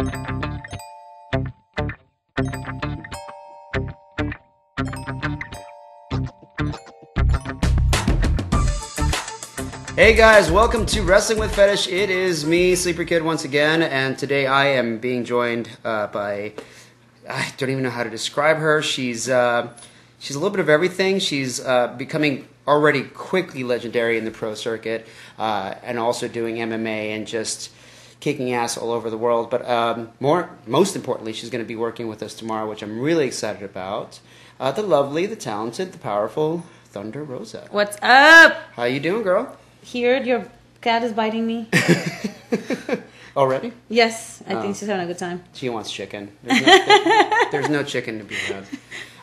Hey guys, welcome to Wrestling with Fetish. It is me, Sleeper Kid, once again, and today I am being joined uh, by I don't even know how to describe her. She's uh, she's a little bit of everything. She's uh, becoming already quickly legendary in the pro circuit, uh, and also doing MMA and just kicking ass all over the world. But um, more, most importantly, she's going to be working with us tomorrow, which I'm really excited about. Uh, the lovely, the talented, the powerful Thunder Rosa. What's up? How you doing, girl? Here, your cat is biting me. Already? yes, I Oh. think she's having a good time. She wants chicken. There's no, there's no chicken to be had.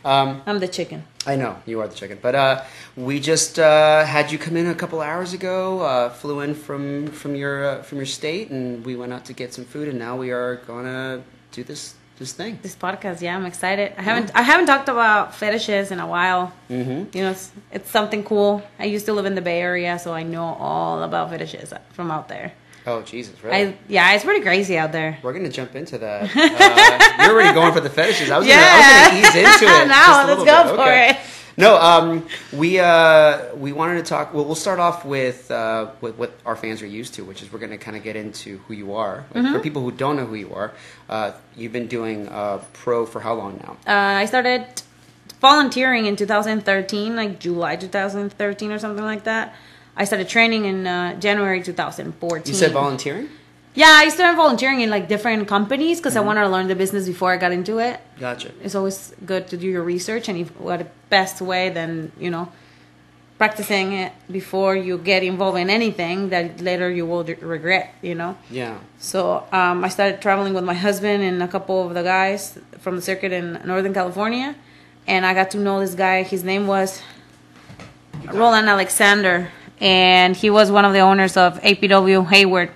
Um, I'm the chicken. I know you are the chicken, but uh, we just uh, had you come in a couple hours ago. Uh, flew in from from your uh, from your state, and we went out to get some food, and now we are gonna do this this thing. This podcast, yeah, I'm excited. I haven't I haven't talked about fetishes in a while. Mm-hmm. You know, it's, it's something cool. I used to live in the Bay Area, so I know all about fetishes from out there. Oh Jesus, really? I yeah, it's pretty crazy out there. We're gonna jump into that. Uh, you're already going for the fetishes. I was, gonna, I was gonna ease into it. A let's go bit. for Okay. it. No, um, we uh, we wanted to talk. Well, we'll start off with uh, with what our fans are used to, which is we're going to kind of get into who you are. Like, Mm-hmm. For people who don't know who you are, uh, you've been doing uh, pro for how long now? Uh, I started volunteering in 2013, like July 2013 or something like that. I started training in uh, January 2014. You said volunteering. Yeah, I started volunteering in like different companies because I wanted to learn the business before I got into it. Gotcha. It's always good to do your research, and if, what the best way than you know practicing it before you get involved in anything that later you will regret. You know. Yeah. So um, I started traveling with my husband and a couple of the guys from the circuit in Northern California, and I got to know this guy. His name was Roland Alexander, and he was one of the owners of APW Hayward.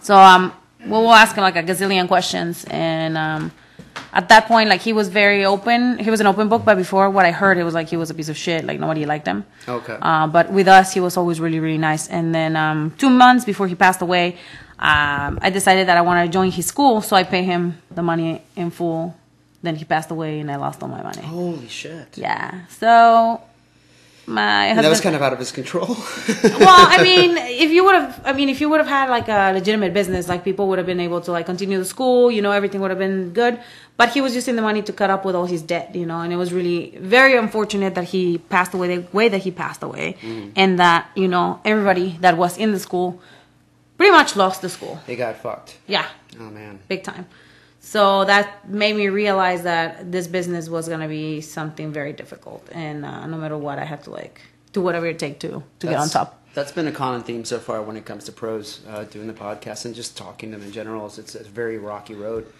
So um, we'll, we'll ask him like a gazillion questions, and um, at that point, like he was very open. He was an open book, but before what I heard, it was like he was a piece of shit. Like nobody liked him. Okay. Uh, but with us, he was always really, really nice. And then um, two months before he passed away, um, I decided that I wanted to join his school, so I paid him the money in full. Then he passed away, and I lost all my money. Holy shit. Yeah. So my And husband. that was kind of out of his control. well, I mean, if you would have, I mean, if you would have had like a legitimate business, like people would have been able to like continue the school, you know, everything would have been good. But he was using the money to cut up with all his debt, you know, and it was really very unfortunate that he passed away the way that he passed away, mm-hmm. and that you know everybody that was in the school pretty much lost the school. they got fucked. Yeah, Oh man. big time. So that made me realize that this business was gonna be something very difficult, and uh, no matter what, I had to like do whatever it takes to to get on top. That's been a common theme so far when it comes to pros uh, doing the podcast and just talking to them in general. Is it's a very rocky road.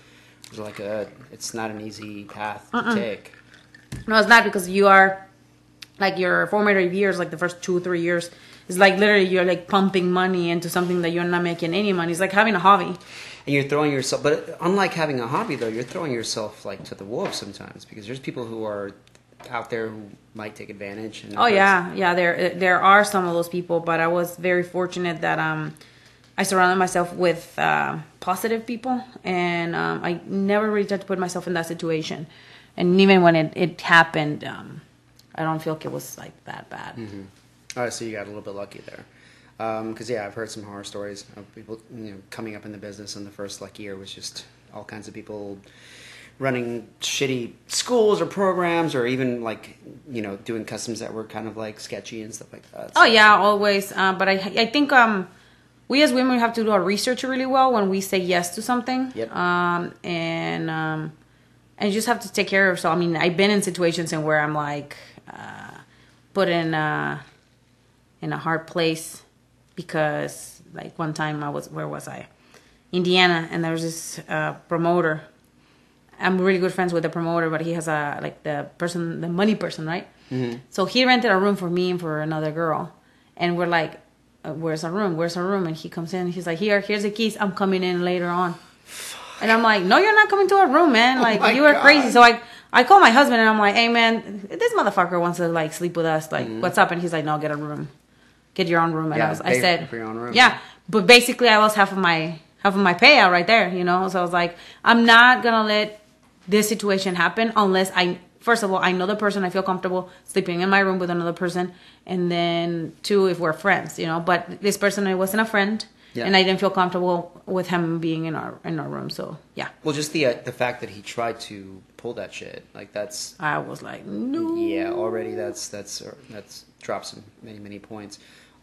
It's like a, it's not an easy path to take. No, it's not because you are like your formative years, like the first two three years, is like literally you're like pumping money into something that you're not making any money. It's like having a hobby. And you're throwing yourself, but unlike having a hobby though, you're throwing yourself like to the wolves sometimes because there's people who are out there who might take advantage. And Oh yeah, yeah. There there are some of those people, but I was very fortunate that um I surrounded myself with uh, positive people, and um, I never really tried to put myself in that situation. And even when it it happened, um, I don't feel like it was like that bad. All right, so you got a little bit lucky there. Because yeah, I've heard some horror stories of people you know coming up in the business, in the first like year was just all kinds of people running shitty schools or programs, or even like you know doing customs that were kind of like sketchy and stuff like that. Oh yeah, always. Uh, but I I think um we as women have to do our research really well when we say yes to something. Yep. Um and um and you just have to take care of yourself. I mean, I've been in situations in where I'm like uh put in uh in a hard place because like one time I was where was I? Indiana and there was this uh promoter I'm really good friends with the promoter, but he has a like the person, the money person, right? So he rented a room for me and for another girl, and we're like, uh, "Where's our room? Where's our room?" And he comes in, he's like, "Here, here's the keys. I'm coming in later on." And I'm like, "No, you're not coming to our room, man. Like my you are God. crazy." So I I call my husband and I'm like, "Hey, man, this motherfucker wants to like sleep with us. Like, what's up?" And he's like, "No, get a room, get your own room." And Yeah, I was, I said, for your own room. Yeah, but basically, I lost half of my half of my payout right there, you know. So I was like, I'm not gonna let this situation happen unless I first of all I know the person, I feel comfortable sleeping in my room with another person, and then two if we're friends, you know. But this person I wasn't a friend. Yeah. And I didn't feel comfortable with him being in our in our room, so yeah, Well, just the uh, the fact that he tried to pull that shit, like that's I was like, no. yeah, already that's that's uh, that's drops him many many points.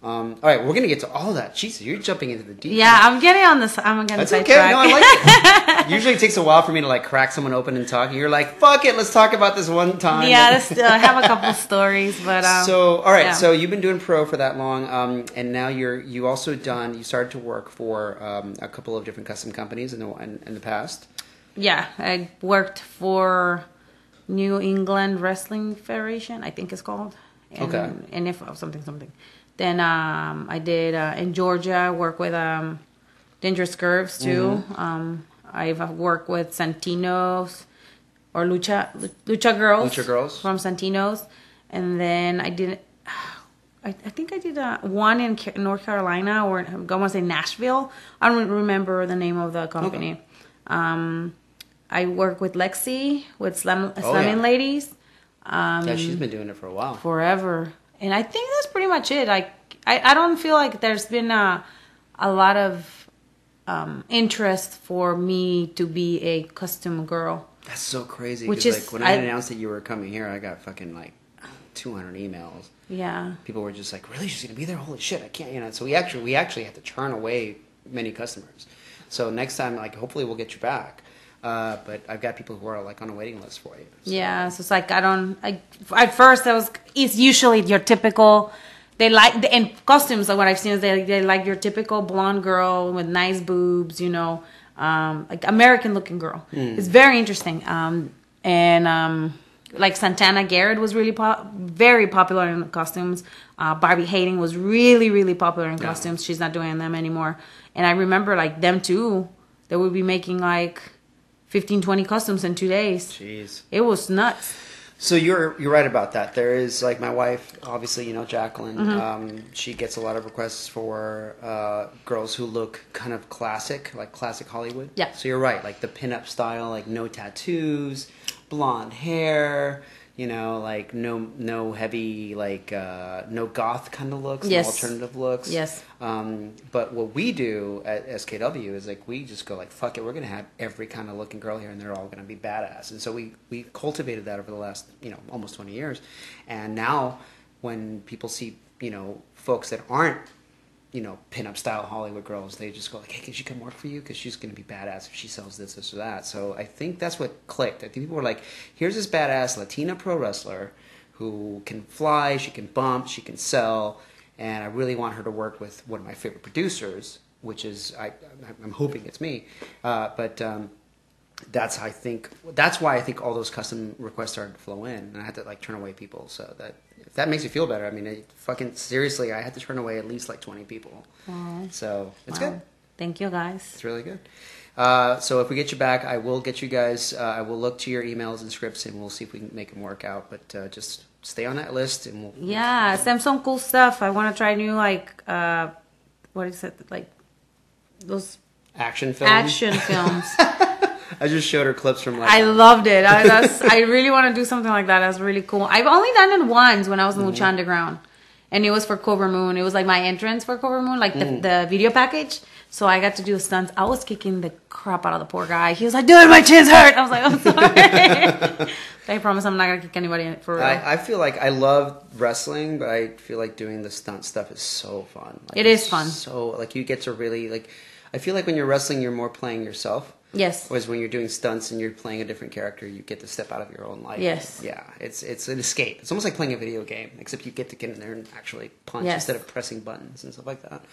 Um, all right, we're gonna get to all that. Jesus, you're jumping into the deep. end. Yeah, I'm getting on this. I'm getting That's okay. sidetracked. No, I like it. Usually it takes a while for me to like crack someone open and talk. And you're like, fuck it, let's talk about this one time. yeah, this, uh, I have a couple stories, but um, so all right, yeah. so you've been doing pro for that long, um, and now you're you also done. You started to work for um, a couple of different custom companies in the in, in the past. yeah, I worked for New England Wrestling Federation, I think it's called. And, Okay. And if something something, then um, I did uh, in Georgia work with um, Dangerous Curves too. Mm-hmm. Um, I've worked with Santinos or Lucha Lucha Girls. Lucha Girls. from Santinos, and then I did. I, I think I did uh, one in North Carolina or I'm going to say Nashville. I don't remember the name of the company. Um, I work with Lexi with Slam, Oh, Slamming yeah. Ladies Um, yeah, she's been doing it for a while. forever, and I think that's pretty much it. Like I, I don't feel like there's been a, a lot of um, interest for me to be a custom girl. That's so crazy. Which is- like when I, I- announced that you were coming here, I got fucking like 200 emails. Yeah. People were just like, "Really, she's gonna be there? Holy shit, I can't!" You know. So we actually we actually had to turn away many customers. So next time, like, hopefully we'll get you back. Uh, but I've got people who are like on a waiting list for you. So- Yeah, so it's like I don't. I, at first, I was. It's usually your typical. They like the in costumes. Like what I've seen is they they like your typical blonde girl with nice boobs. You know, um, like American looking girl. It's very interesting. Um, and um, like Santana Garrett was really pop, very popular in costumes. Uh, Barbi Hayden was really really popular in Yeah. costumes. She's not doing them anymore. And I remember like them too. They would be making like 15, 20 costumes in two days. Jeez. It was nuts. So you're you're right about that. There is like my wife, obviously, you know Jacqueline. Mm-hmm. Um, she gets a lot of requests for uh, girls who look kind of classic, like classic Hollywood. Yeah. So you're right, like the pinup style, like no tattoos, blonde hair. You know, like no no heavy like uh, no goth kind of looks, Yes. no alternative looks. Yes. Um, but what we do at SKW is like we just go like fuck it, we're gonna have every kind of looking girl here, and they're all gonna be badass. And so we we cultivated that over the last you know almost twenty years, and now when people see you know folks that aren't you know pinup style Hollywood girls, they just go like, hey, can she come work for you? Because she's gonna be badass if she sells this, this, or that. So I think that's what clicked. I think people were like, here's this badass Latina pro wrestler who can fly, she can bump, she can sell, and I really want her to work with one of my favorite producers, which is I, I'm hoping it's me, uh, but um, that's I think that's why I think all those custom requests started to flow in, and I had to like turn away people. So that that makes you feel better, I mean, it, fucking seriously, I had to turn away at least like 20 people. So it's Wow. good. Thank you, guys. It's really good. Uh, so if we get you back, I will get you guys. Uh, I will look to your emails and scripts, and we'll see if we can make them work out. But uh, just stay on that list, and we'll. Yeah, send some cool stuff. I want to try new like uh, what is it like those Action films. action films. I just showed her clips from like. I loved it. I, that's, I really want to do something like that. That's really cool. I've only done it once when I was in Lucha mm-hmm. Underground, and it was for Cobra Moon. It was like my entrance for Cobra Moon, like the, mm. the video package. So I got to do stunts. I was kicking the crap out of the poor guy. He was like, "Dude, my chin's hurt." I was like, "I'm sorry." I promise I'm not gonna kick anybody for real. I, I feel like I love wrestling, but I feel like doing the stunt stuff is so fun. Like, it's fun. So like you get to really like. I feel like when you're wrestling, you're more playing yourself. Yes. Whereas when you're doing stunts and you're playing a different character, you get to step out of your own life. Yes. Yeah, it's it's an escape. It's almost like playing a video game, except you get to get in there and actually punch Yes. instead of pressing buttons and stuff like that.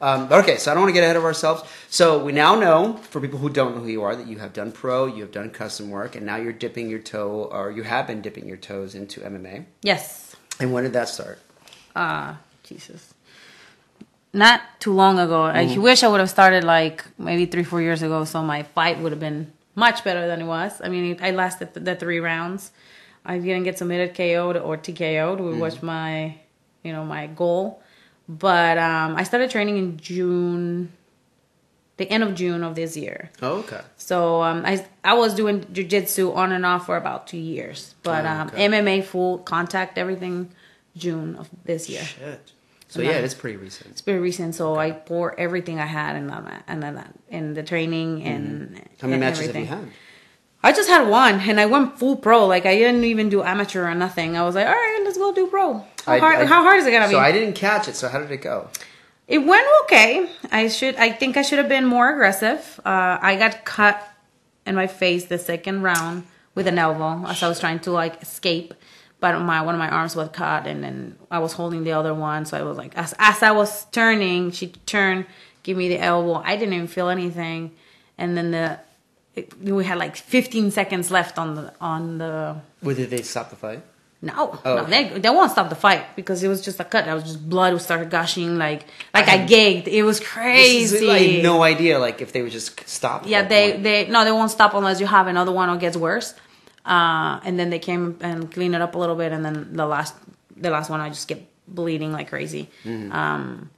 Um, but okay, so I don't want to get ahead of ourselves. So we now know, for people who don't know who you are, that you have done pro, you have done custom work, and now you're dipping your toe, or you have been dipping your toes into MMA. Yes. And when did that start? Ah, Jesus. Not too long ago. I wish I would have started like maybe three, four years ago, so my fight would have been much better than it was. I mean, I lasted the, three rounds. I didn't get submitted KO'd or TKO'd, which was my, you know, my goal. But um, I started training in June. the end of June of this year. Oh, okay. So um, I I was doing jujitsu on and off for about two years, but Oh, um. MMA full contact everything June of this year. Shit. So yeah, it's pretty recent. It's pretty recent, so I pour everything I had in that and then that in the training and Mm-hmm. How many matches everything. have you had? I just had one, and I went full pro. Like I didn't even do amateur or nothing. I was like, all right, let's go do pro. How I- hard? I- how hard is it gonna So be? So I didn't catch it. So how did it go? It went okay. I should. I think I should have been more aggressive. Uh, I got cut in my face the second round with an elbow as I was trying to like escape, but my one of my arms was cut, and then I was holding the other one. So I was like, as as I was turning, she turned, give me the elbow. I didn't even feel anything, and then the it, we had like 15 seconds left on the on the Well, did they stop the fight? no, Oh, no, okay. they, they won't stop the fight because it was just a cut. I was just blood was started gushing like like I, gagged. It was This crazy. is- I had no idea. Like if they would just stop. yeah, they point. they no, they won't stop unless you have another one or gets worse. Uh, and then they came and cleaned it up a little bit, and then the last the last one I just kept bleeding like crazy. Mm-hmm. Um,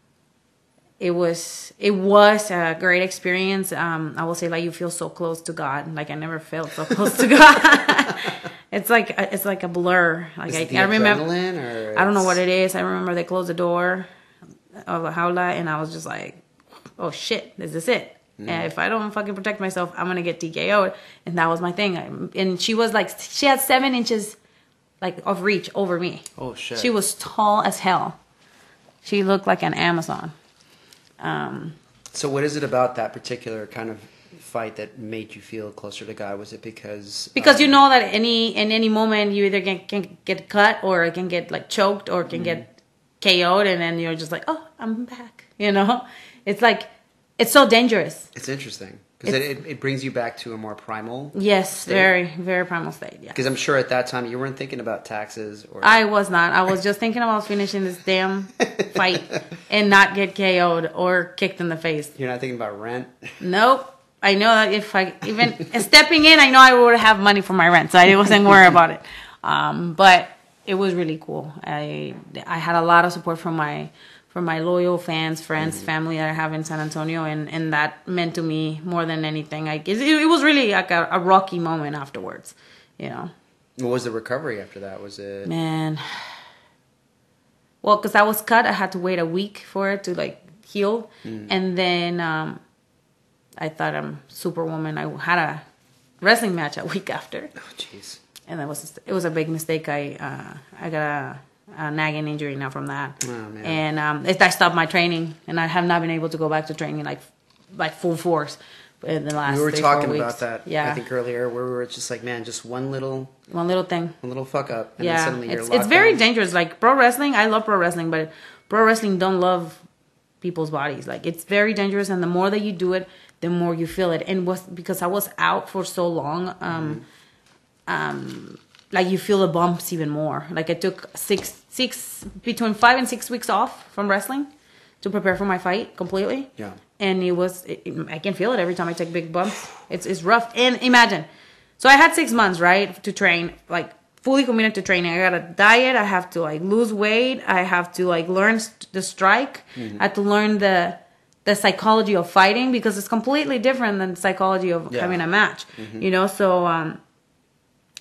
it was it was a great experience. Um, I will say like you feel so close to God. Like I never felt so close to God. it's like it's like a blur. Like Is I, I remember. I don't know what it's- I remember they closed the door of the jaula, and I was just like, "Oh shit, is this it?" Mm. And if I don't fucking protect myself, I'm gonna get TKO'd. And that was my thing. I, and she was like, she had seven inches, like of reach over me. Oh shit. She was tall as hell. She looked like an Amazon. Um, So what is it about that particular kind of fight that made you feel closer to God? Was it because because you um, know that any in any moment you either can, can get cut or can get like choked or can get KO'd, and then you're just like, oh, I'm back. You know, it's like it's so dangerous. it's interesting because it, it, it brings you back to a more primal. Yes, State. very very primal state. Yeah. Because I'm sure at that time you weren't thinking about taxes or I was not. I was just thinking about finishing this damn fight and not get KO'd or kicked in the face. you're not thinking about rent. Nope. I know that if I even stepping in, I know I would have money for my rent, so I wasn't worried about it. Um, but it was really cool. I I had a lot of support from my from my loyal fans, friends, family that I have in San Antonio, and and that meant to me more than anything. Like it, it was really like a, a rocky moment afterwards, you know. What was the recovery after that? Was it Man. Well, because I was cut, I had to wait a week for it to like heal, and then um, I thought I'm Superwoman. I had a wrestling match a week after, Oh jeez. and that was it was a big mistake. I uh, I got a, a nagging injury now from that, Oh, and um, it, I stopped my training, and I have not been able to go back to training like like full force in the last. We were three, talking about that Yeah, I think earlier where we were just like, man, just one little one little thing. one little fuck up and then yeah, suddenly you're it's, it's very down. dangerous. Like pro wrestling, I love pro wrestling, but pro wrestling don't love people's bodies. Like it's very dangerous, and the more that you do it, the more you feel it. And was because I was out for so long, um, um, like you feel the bumps even more. Like I took six, six between five and six weeks off from wrestling to prepare for my fight completely. Yeah. and it was it, it- I can feel it every time I take big bumps. It's it's rough. And imagine, so I had six months right to train, like fully committed to training. I got a diet. I have to like lose weight. I have to like learn the strike. I have to learn the the psychology of fighting because it's completely different than the psychology of Yeah. having a match. You know, so um,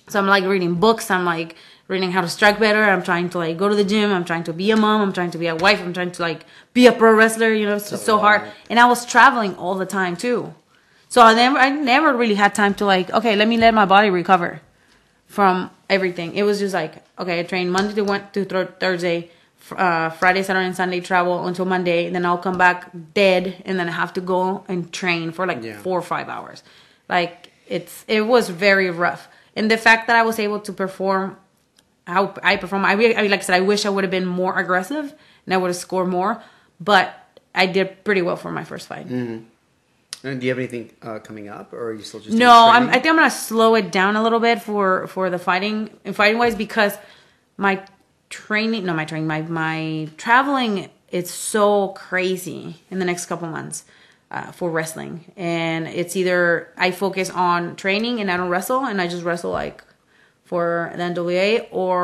so I'm like reading books. I'm like reading how to strike better. I'm trying to like go to the gym. I'm trying to be a mom. I'm trying to be a wife. I'm trying to like be a pro wrestler. You know, it's just so hard. And I was traveling all the time too. So I never, I never really had time to like, okay, let me let my body recover from everything. It was just like, okay, I train Monday to went to thir- Thursday, uh, Friday, Saturday, and Sunday travel until Monday. Then I'll come back dead, and then I have to go and train for like Yeah. four or five hours. Like it's, it was very rough. And the fact that I was able to perform how I perform, I, re- I like I said, I wish I would have been more aggressive and I would have scored more, but I did pretty well for my first fight. And do you have anything uh, coming up or are you still just No, I'm. I think I'm gonna slow it down a little bit for for the fighting and fighting wise because my training, no, my training, my my traveling, it's so crazy in the next couple months uh, for wrestling, and it's either I focus on training and I don't wrestle, and I just wrestle like for the NWA, or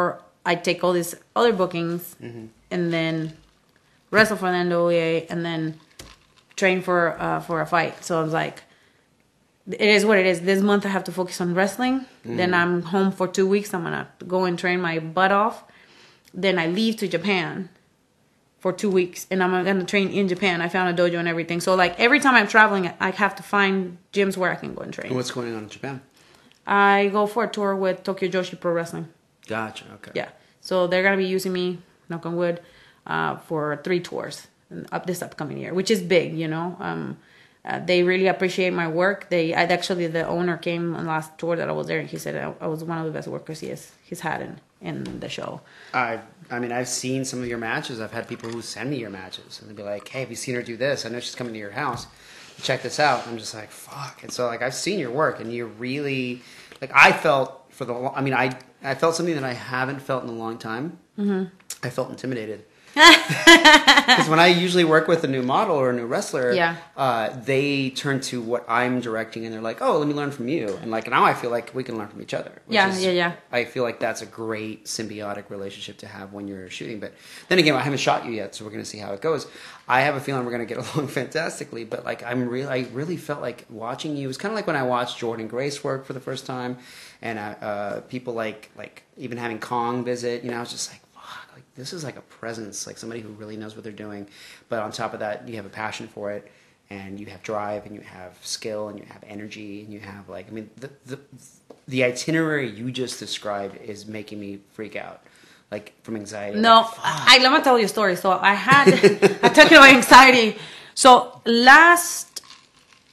I take all these other bookings Mm-hmm. and then wrestle for the NWA, and then train for uh, for a fight. So I was like, it is what it is. This month I have to focus on wrestling. Then I'm home for two weeks. I'm gonna go and train my butt off. Then I leave to Japan for two weeks, and I'm gonna train in Japan. I found a dojo and everything. So like every time I'm traveling, I have to find gyms where I can go and train. What's going on in Japan? I go for a tour with Tokyo Joshi Pro Wrestling. Gotcha. Okay. Yeah. So they're gonna be using me, knock on wood, uh, for three tours up this upcoming year, which is big. You know, um, uh, they really appreciate my work. They I'd actually the owner came on last tour that I was there, and he said I, I was one of the best workers he has he's had in in the show. I I mean I've seen some of your matches. I've had people who send me your matches and they'll be like, "Hey, have you seen her do this? I know she's coming to your house. Check this out." I'm just like, "Fuck!" And so like I've seen your work, and you're really like I felt for the. I mean I I felt something that I haven't felt in a long time. Mm-hmm. I felt intimidated. Because when I usually work with a new model or a new wrestler, Yeah. uh, they turn to what I'm directing and they're like, "Oh, let me learn from you." And like now, I feel like we can learn from each other. which Yeah, is- yeah, yeah. I feel like that's a great symbiotic relationship to have when you're shooting. But then again, I haven't shot you yet, so we're going to see how it goes. I have a feeling we're going to get along fantastically. But like, I'm really, I really felt like watching you. It was kind of like when I watched Jordynne Grace work for the first time, and uh, uh, people like like even having Kong visit. You know, I was just like. "Fuck, Like this is like a presence, like somebody who really knows what they're doing. But on top of that, you have a passion for it, and you have drive, and you have skill, and you have energy, and you have like I mean the the the itinerary you just described is making me freak out, like from anxiety. No, Like, I, let me tell you a story. So I had, I talking about anxiety. So last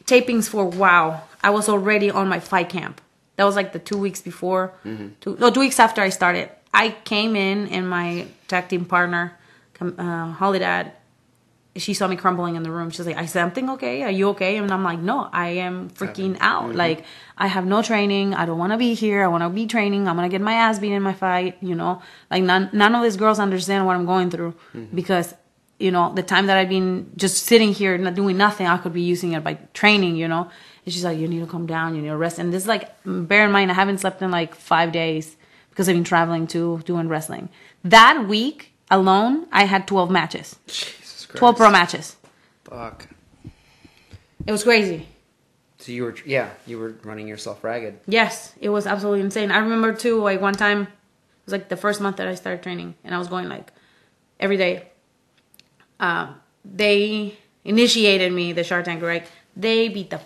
tapings for Wow, I was already on my fight camp. That was like the two weeks before, mm-hmm. two, no, two weeks after I started. I came in and my tag team partner, uh, Holidead, she saw me crumbling in the room. She's like, "I something okay? Are you okay?" And I'm like, "No, I am freaking out. Like, I have no training. I don't want to be here. I want to be training. I'm gonna get my ass beat in my fight. You know, like none none of these girls understand what I'm going through because." You know, the time that I've been just sitting here not doing nothing, I could be using it by training, you know. And she's like, You need to calm down, you need to rest. And this is like bear in mind I haven't slept in like five days because I've been traveling to doing wrestling. That week alone, I had twelve matches. Jesus Christ. 12 pro matches. Fuck. It was crazy. So you were, yeah, you were running yourself ragged. Yes, it was absolutely insane. I remember too, like one time, it was like the first month that I started training, and I was going like every day. Um, they initiated me, the Shark Tank, right? They beat the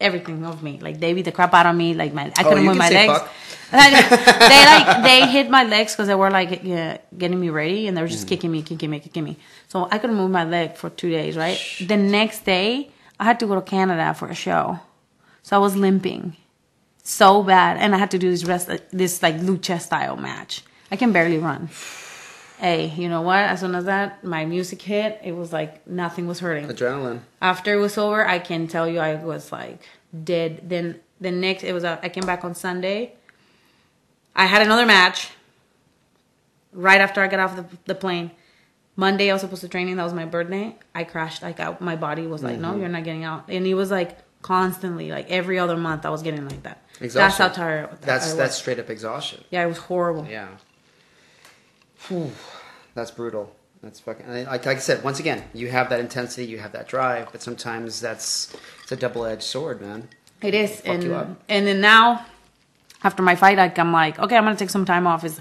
everything of me. Like they beat the crap out of me. Like my, I couldn't Oh, move my legs. they like they hit my legs because they were like yeah, getting me ready, and they were Mm. just kicking me, kicking me, kicking me. So I couldn't move my leg for two days. Right. The next day, I had to go to Canada for a show, so I was limping so bad, and I had to do this rest this like lucha style match. I can barely run. Hey, you know what? As soon as that my music hit, it was like nothing was hurting Adrenaline. after it was over, I can tell you I was like dead. Then the next, it was uh, I came back on Sunday. I had another match right after I got off the, the plane. Monday I was supposed to training. That was my birthday. I crashed. Like I, my body was like, no, you're not getting out. And it was like constantly, like every other month, I was getting like that. That's Exhaustion. how tired. That's I was. that's straight up exhaustion. yeah, it was horrible. Yeah. Whew. That's brutal. That's fucking. Like, like I said, once again, you have that intensity, you have that drive, but sometimes that's it's a double edged sword, man. It is, Fuck and you up. and then now, after my fight, like I'm like, okay, I'm gonna take some time off. Is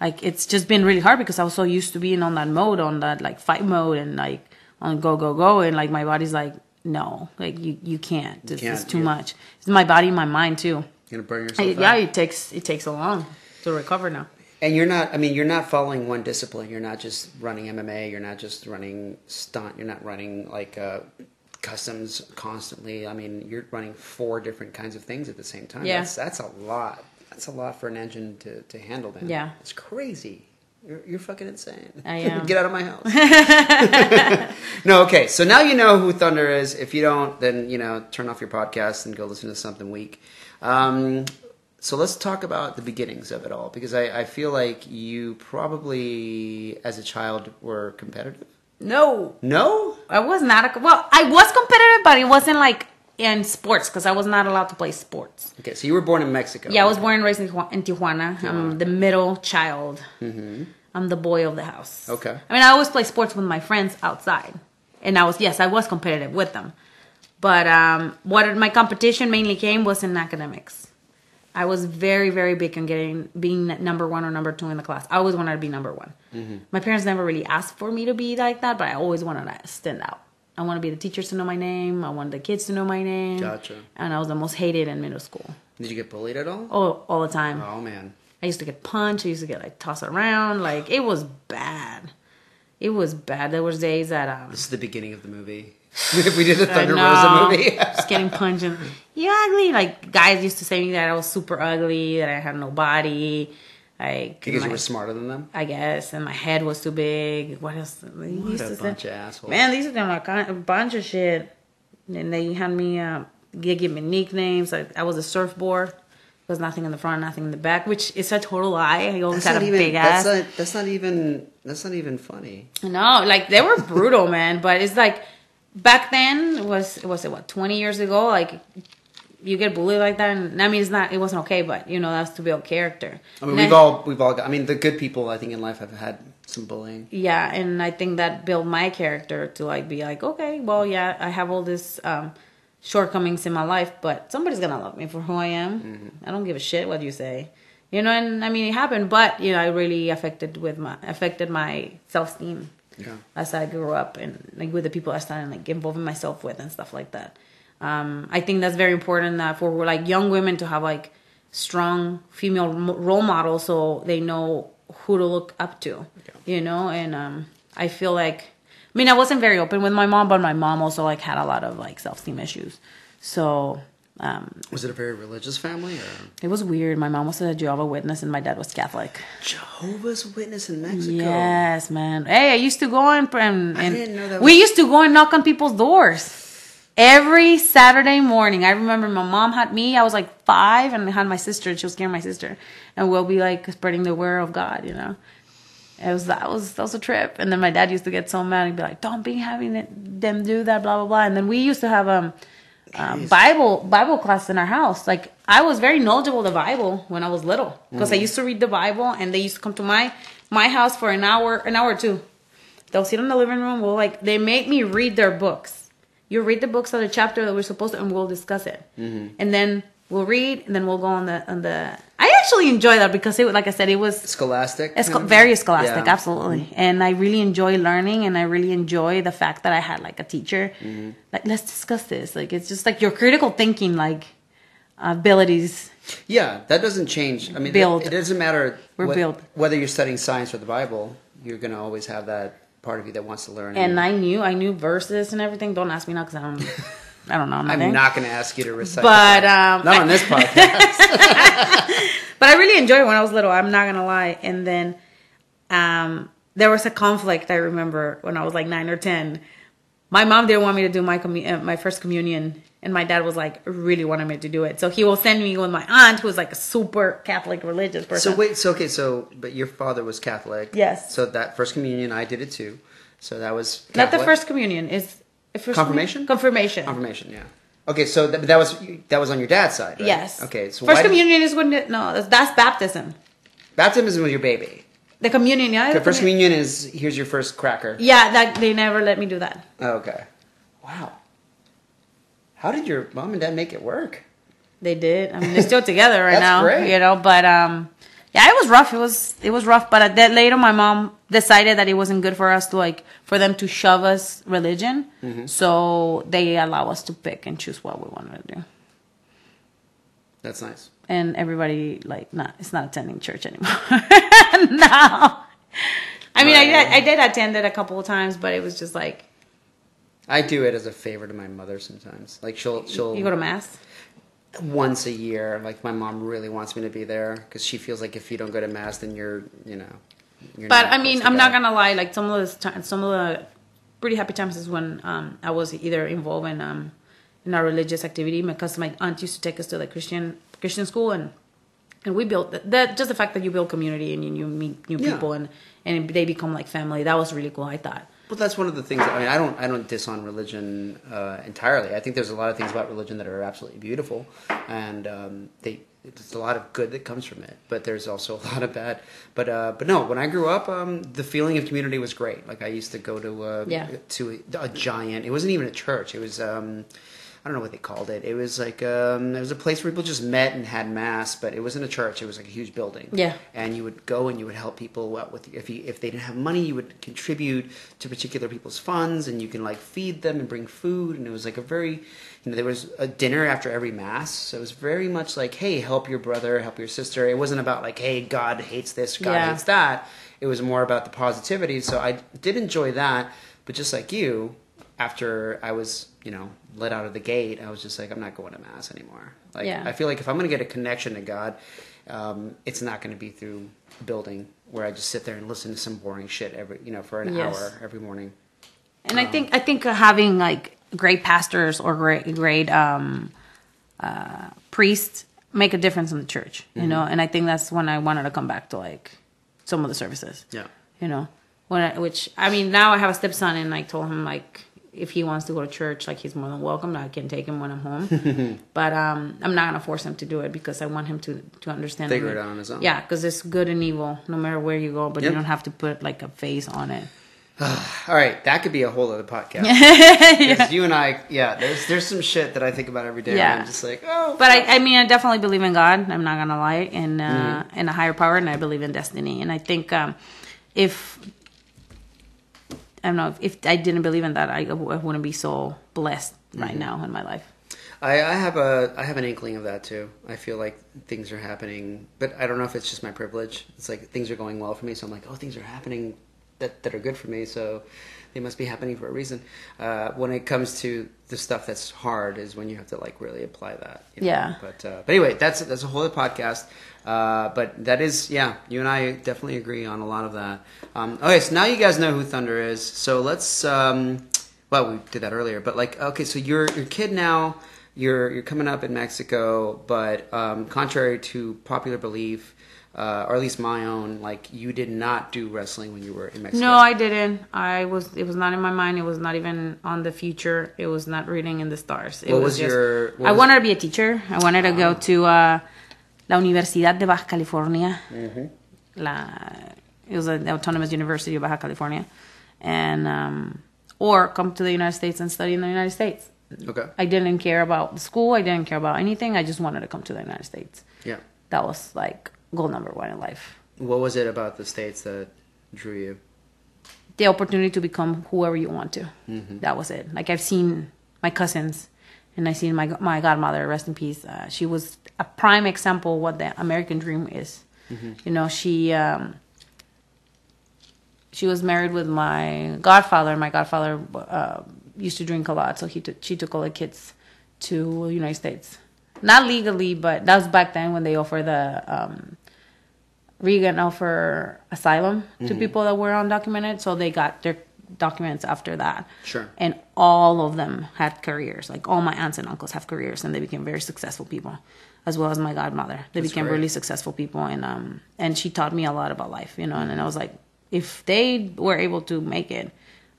like it's just been really hard because I was so used to being on that mode, on that like fight mode, and like on go go go, and like my body's like, no, like you you can't. It's, can't, it's too you- much. It's my body, and my mind too. You're gonna burn I- yourself yeah, it takes it takes a long to recover now. And you're not. I mean, you're not following one discipline. You're not just running MMA. You're not just running stunt. You're not running like uh, customs constantly. I mean, you're running four different kinds of things at the same time. Yeah. That's that's a lot. That's a lot for an engine to, to handle, man. Yeah. It's crazy. You're, you're fucking insane. I am. Get out of my house. no, okay. So now you know who Thunder is. If you don't, then you know, turn off your podcast and go listen to something weak. Um, so let's talk about the beginnings of it all because I, I feel like you probably, as a child, were competitive. No, No, I was not. A, well, I was competitive, but it wasn't like in sports because I was not allowed to play sports. okay. So you were born in Mexico. Yeah, I was born and raised in, Tijuana, in Tijuana. I'm the middle child. I'm the boy of the house. Okay. I mean, I always play sports with my friends outside. and I was yes, I was competitive with them. But um, what my competition mainly came was in academics. I was very, very big on getting being number one or number two in the class. I always wanted to be number one. Mm-hmm. My parents never really asked for me to be like that, but I always wanted to stand out. I wanted to be the teachers to know my name. I wanted the kids to know my name. Gotcha. And I was the most hated in middle school. Did you get bullied at all? Oh, all the time. Oh man. I used to get punched. I used to get like tossed around. Like it was bad. It was bad. There was days that um, This is the beginning of the movie. if we did the I Thunder. Rosa movie. just getting punched and you ugly. Like guys used to say to me that I was super ugly, that I had no body. Like because my- you were smarter than them. I guess, and my head was too big. What else? They What used a to say- bunch of assholes. Man, these are them like a bunch of shit. And they had me, uh, they give me nicknames. Like I was a surfboard. There was nothing in the front, nothing in the back, which is a total lie. I always That's had a even. big That's ass. not. That's not even. That's not even funny. No, like they were brutal, man. But it's like back then it was was it what twenty years ago? Like you get bullied like that, and I mean it's not it wasn't okay, but you know that's to build character. I mean, And we've all we've all got. I mean, the good people I think in life have had some bullying. yeah, and I think that built my character to like be like okay, well yeah, I have all this um, shortcomings in my life, but somebody's gonna love me for who I am. Mm-hmm. I don't give a shit what you say. You know, and I mean it happened, but you know, I really affected with my affected my self esteem. Yeah. as I grew up and like with the people I started like involving myself with and stuff like that. Um, I think that's very important that for like young women to have like strong female role models so they know who to look up to, you know. And um, I feel like, I mean, I wasn't very open with my mom, but my mom also like had a lot of like self esteem issues. So um, Was it a very religious family or it was weird. My mom was a Jehovah Witness and my dad was Catholic. Jehovah's Witness in Mexico? Yes, man. Hey, I used to go and, and, and didn't know that we was- used to go and knock on people's doors every Saturday morning. I remember my mom had me. I was like five, and I had my sister. And she was carrying my sister, and we'll be like spreading the word of God. You know, it was that was that was a trip. And then my dad used to get so mad. He'd be like, "Don't be having it, them do that, blah blah blah." And then we used to have um. Uh, Bible Bible class in our house. Like I was very knowledgeable of the Bible when I was little because I used to read the Bible, and they used to come to my my house for an hour, an hour or two. They'll sit in the living room. We'll like they make me read their books. You read the books of the chapter that we're supposed to, and we'll discuss it. And then we'll read, and then we'll go on the on the. I actually enjoy that because it, like I said, it was Scholastic. it's very scholastic, Yeah. absolutely. And I really enjoy learning, and I really enjoy the fact that I had like a teacher. Mm-hmm. Like, let's discuss this. Like, it's just like your critical thinking, like abilities. Yeah, that doesn't change. I mean, Build. It, it doesn't matter We're what- built. whether you're studying science or the Bible. You're gonna always have that part of you that wants to learn. And I knew, I knew verses and everything. Don't ask me now because I don't, I don't know. I'm not gonna ask you to recite. But, um, not on this podcast. but I really enjoyed it when I was little. I'm not gonna lie. And then um, there was a conflict. I remember when I was like nine or ten. My mom didn't want me to do my commu- uh, my first communion, and my dad was like really wanted me to do it. So he will send me with my aunt, who's like a super Catholic religious person. so wait, so okay, so but your father was Catholic. Yes. So that first communion, I did it too. So that was not the first communion. Is Confirmation? Confirmation. confirmation. Yeah. Okay, so th- that was that was on your dad's side, right? Yes. Okay, so first communion is when it, no, that's, that's baptism. baptism is with your baby. The communion, yeah. The first communion is here's your first cracker. Yeah, that they never let me do that. Oh, okay. Wow. How did your mom and dad make it work? They did. I mean, they're still together right That's now. great. You know, but um, yeah, it was rough. It was it was rough. But that later, my mom decided that it wasn't good for us to like for them to shove us religion. Mm-hmm. So they allow us to pick and choose what we wanted to do. That's nice. And everybody like not it's not attending church anymore. no. I mean, I I did attend it a couple of times, but it was just like I do it as a favor to my mother sometimes. Like she'll she'll you go to mass. once a year. Like my mom really wants me to be there because she feels like if you don't go to mass, then you're you know. You're But I mean, I'm not gonna lie. Like some of the time, some of the pretty happy times is when um, I was either involved in um, in our religious activity because my aunt used to take us to the Christian Christian school and and we built that, that just the fact that you build community and you, you meet new Yeah. people and and they become like family. That was really cool. I thought. Well, that's one of the things. I mean, I don't, I don't diss on religion uh, entirely. I think there's a lot of things about religion that are absolutely beautiful, and um, they, there's a lot of good that comes from it. But there's also a lot of bad. But, uh, but no, when I grew up, um, the feeling of community was great. Like I used to go to, uh, Yeah. to a, a giant. It wasn't even a church. It was. Um, I don't know what they called it. It was like um, it was a place where people just met and had mass, but it wasn't a church. It was like a huge building. Yeah. And you would go and you would help people out with if you if they didn't have money, you would contribute to particular people's funds, and you can like feed them and bring food. And it was like a very, you know, there was a dinner after every mass, so it was very much like, hey, help your brother, help your sister. It wasn't about like, hey, God hates this, God Yeah. hates that. It was more about the positivity. So I did enjoy that, but just like you, after I was, you know, let out of the gate, I was just like, I'm not going to mass anymore. Like, Yeah. I feel like if I'm going to get a connection to God, um, it's not going to be through a building where I just sit there and listen to some boring shit every, you know, for an Yes. hour every morning. And I think I think having like great pastors or great great um, uh, priests make a difference in the church, you know. And I think that's when I wanted to come back to like some of the services. Yeah. you know when I, which i mean now i have a stepson and i told him like if he wants to go to church like he's more than welcome i can take him when i'm home but um i'm not gonna force him to do it because i want him to to understand Figure it out on his own. yeah because it's good and evil no matter where you go but Yep. you don't have to put like a face on it All right, that could be a whole other podcast. 'Cause You and I, yeah, there's there's some shit that I think about every day. Yeah. And I'm just like, oh, but I, I mean i definitely believe in god i'm not gonna lie in uh Mm-hmm. in a higher power and i believe in destiny and i think um if I don't know if, if I didn't believe in that, I, I wouldn't be so blessed right Mm-hmm. now in my life. I, I have a I have an inkling of that too. I feel like things are happening, but I don't know if it's just my privilege. It's like things are going well for me, so I'm like, oh, things are happening that that are good for me, so they must be happening for a reason. Uh, when it comes to the stuff that's hard, is when you have to like really apply that. you know? Yeah. But uh, but anyway, that's that's a whole other podcast. Uh, but that is yeah, you and I definitely agree on a lot of that. Um, okay, so now you guys know who Thunder is. So let's. Um, well, we did that earlier, but like, okay, so you're you're kid now. You're you're coming up in Mexico, but um, contrary to popular belief, uh, or at least my own, like you did not do wrestling when you were in Mexico. No, I didn't. I was. It was not in my mind. It was not even on the future. It was not reading in the stars. It What was your- what I was- wanted to be a teacher. I wanted to go to uh, la Universidad de Baja California. Mm-hmm. La, it was a, the Autonomous University of Baja California, and um, or come to the United States and study in the United States. Okay. I didn't care about the school. I didn't care about anything. I just wanted to come to the United States. Yeah. That was like goal number one in life. What was it about the states that drew you? the opportunity to become whoever you want to. That was it. Like I've seen my cousins, and I seen my my godmother, rest in peace. Uh, she was a prime example what the American dream is. You know, she um, she was married with my godfather. My godfather uh, used to drink a lot, so he took she took all the kids to the United States. Not legally, but that was back then when they offer the um, Reagan offer asylum to people that were undocumented, so they got their documents after that. Sure. And all of them had careers. Like all my aunts and uncles have careers, and they became very successful people, as well as my godmother. They That's became great. really successful people, and um, and she taught me a lot about life, you know. And I was like, if they were able to make it,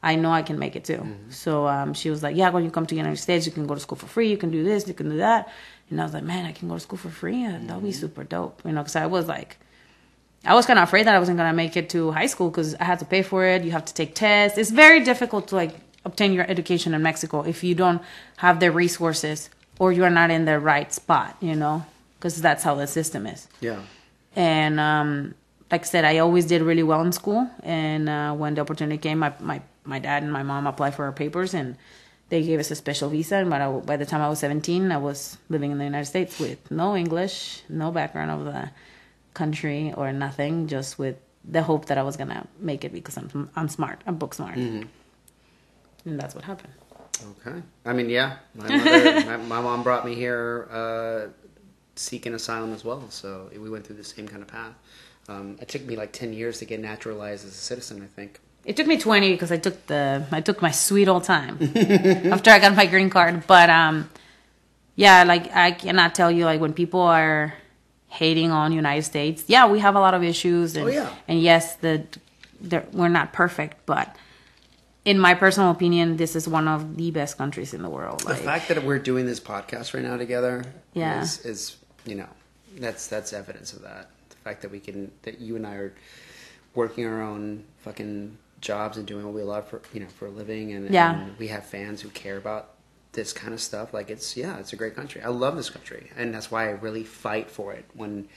I know I can make it too. So um, she was like, yeah, when you come to the United States, you can go to school for free. You can do this, you can do that. And I was like, man, I can go to school for free. Uh, That'll be super dope, you know. Because I was like, I was kind of afraid that I wasn't gonna make it to high school because I had to pay for it. You have to take tests. It's very difficult to like obtain your education in Mexico if you don't have the resources or you're not in the right spot, you know, because that's how the system is. Yeah. And um, like I said, I always did really well in school. And uh, when the opportunity came, my, my my dad and my mom applied for our papers, and they gave us a special visa. And by, by the time I was 17, I was living in the United States with no English, no background of the country or nothing, just with the hope that I was gonna make it because I'm I'm smart, I'm book smart, and that's what happened. Okay. I mean, yeah. My mother, my, my mom brought me here uh, seeking asylum as well, so we went through the same kind of path. Um, it took me like ten years to get naturalized as a citizen. I think. It took me 20 because I took the I took my sweet old time after I got my green card. But um, yeah, like I cannot tell you like when people are hating on United States. Yeah, we have a lot of issues, and Oh, yeah. and yes, the, the we're not perfect, but in my personal opinion, this is one of the best countries in the world. The Like, fact that we're doing this podcast right now together Yeah. is, is you know that's that's evidence of that. The fact that we can that you and I are working our own fucking jobs and doing what we love for you know for a living and, Yeah. and we have fans who care about this kind of stuff like it's yeah it's a great country. I love this country and that's why i really fight for it. When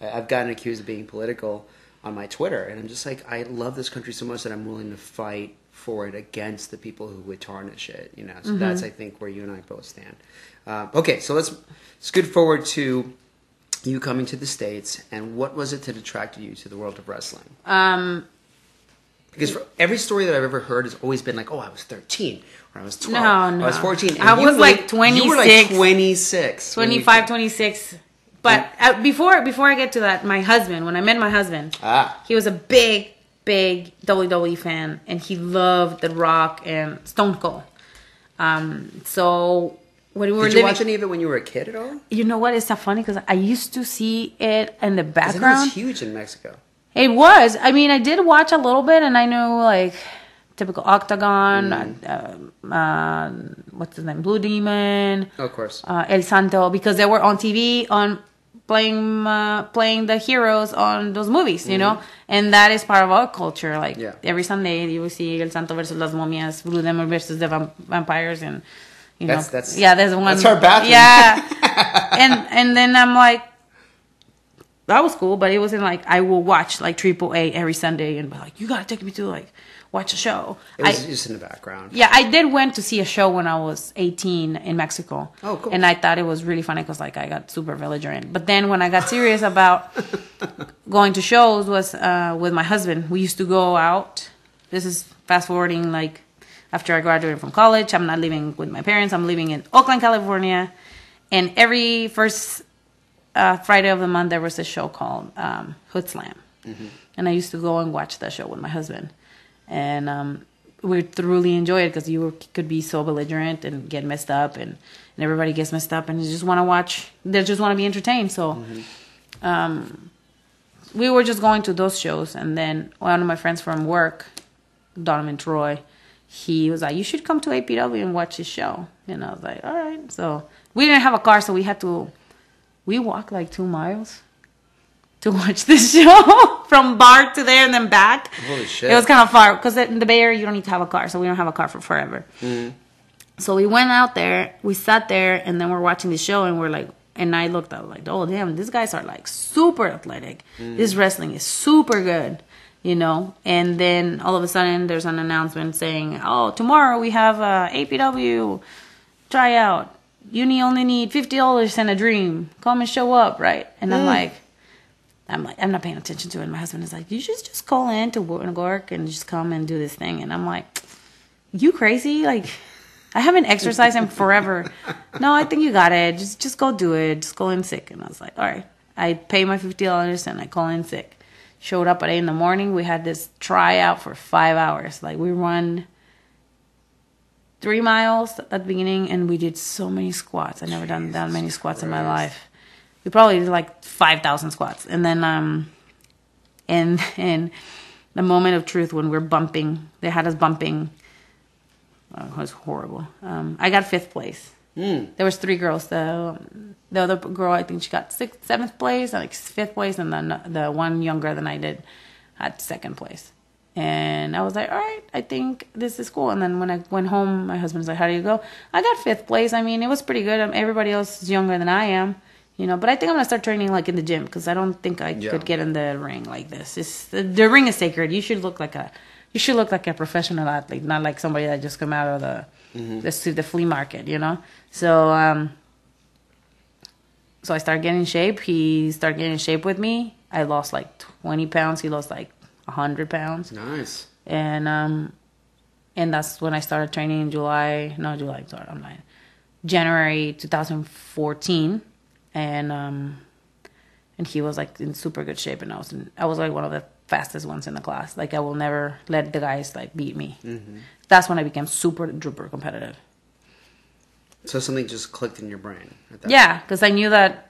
i've gotten accused of being political on my twitter and i'm just like i love this country so much that i'm willing to fight for it against the people who would tarnish it you know? So that's i think where you and i both stand. Um, okay so let's scoot forward to you coming to the states and what was it that attracted you to the world of wrestling? Um, because for every story that I've ever heard has always been like, oh, I was 13 or I was 12 No, no. I was 14. And I was were like You were like 26. 26. when you- 25, 26. But uh, before before I get to that, my husband, when I met my husband, Ah. he was a big, big WWE fan, and he loved The Rock and Stone Cold. Um, so when we were Did you living, watch any of it when you were a kid at all? you know what? It's so funny because I used to see it in the 'Cause I know background. it's huge in Mexico. It was. I mean, I did watch a little bit, and I know like typical Octagon. Uh, uh, what's his name? Blue Demon. Oh, of course. uh, El Santo because they were on TV on playing uh, playing the heroes on those movies, you know, and that is part of our culture. Like Yeah. every Sunday, you will see El Santo versus las momias, Blue Demon versus the vamp- vampires, and you know, That's- that's- yeah, there's one. that's our bathroom. Yeah, and and then I'm like. That was cool, but it wasn't like I will watch like Triple A every Sunday and be like, "You gotta take me to like watch a show." It was I, just in the background. yeah, I did went to see a show when I was 18 in Mexico. Oh, cool. And I thought it was really funny because like I got super belligerent. But then when I got serious about going to shows was uh, with my husband. We used to go out. This is fast forwarding like after I graduated from college. I'm not living with my parents. I'm living in Oakland, California. And every first uh, Friday of the month there was a show called um, Hoodslam, and I used to go and watch that show with my husband, and um, we truly enjoy it because you were, could be so belligerent and get messed up, and, and everybody gets messed up, and you just want to watch. They just want to be entertained. So, um, we were just going to those shows, and then one of my friends from work, Donovan Troy, he was like, "You should come to APW and watch his show." And I was like, "All right." So we didn't have a car, so we had to we walked like two miles to watch this show from bar to there and then back. Holy shit. It was kind of far because in the Bay Area you don't need to have a car, so we don't have a car for forever. Mm-hmm. So we went out there, we sat there, and then we're watching the show, and we're like, and I looked up like, oh damn, these guys are like super athletic. Mm-hmm. This wrestling is super good, you know. And then all of a sudden, there's an announcement saying, oh, tomorrow we have a APW tryout. You need, only need fifty dollars and a dream. Come and show up, right? And I'm mm. like, I'm like, I'm not paying attention to it. And My husband is like, you should just call in to work and just come and do this thing. And I'm like, you crazy? Like, I haven't exercised in forever. no, I think you got it. Just just go do it. Just call in sick. And I was like, all right. I pay my fifty dollars and I call in sick. Showed up at eight in the morning. We had this tryout for five hours. Like we run three miles at the beginning and we did so many squats. I never done that many squats in my life. We probably did like five thousand squats. And then um and and the moment of truth when we're bumping they had us bumping oh, it was horrible. Um I got fifth place. There was three girls. The the other girl I think she got sixth, seventh place, like fifth place, and then the one younger than I did had second place. And I was like, all right, I think this is cool. And then when I went home, my husband's like, how do you go? I got fifth place. I mean, it was pretty good. Um, everybody else is younger than I am, you know. But I think I'm gonna start training like in the gym because I don't think I Yeah. could get in the ring like this. It's, the, the ring is sacred. You should look like a you should look like a professional athlete, not like somebody that just come out of the the, the flea market, you know. So um, so I started getting in shape. He started getting in shape with me. I lost like 20 pounds. He lost like 100 pounds. Nice. And um, and that's when I started training in July. No, July. Sorry, I'm lying. January 2014, and um, and he was like in super good shape, and I was in, I was like one of the fastest ones in the class. Like I will never let the guys like beat me. That's when I became super duper competitive. So something just clicked in your brain. At that Yeah, because I knew that.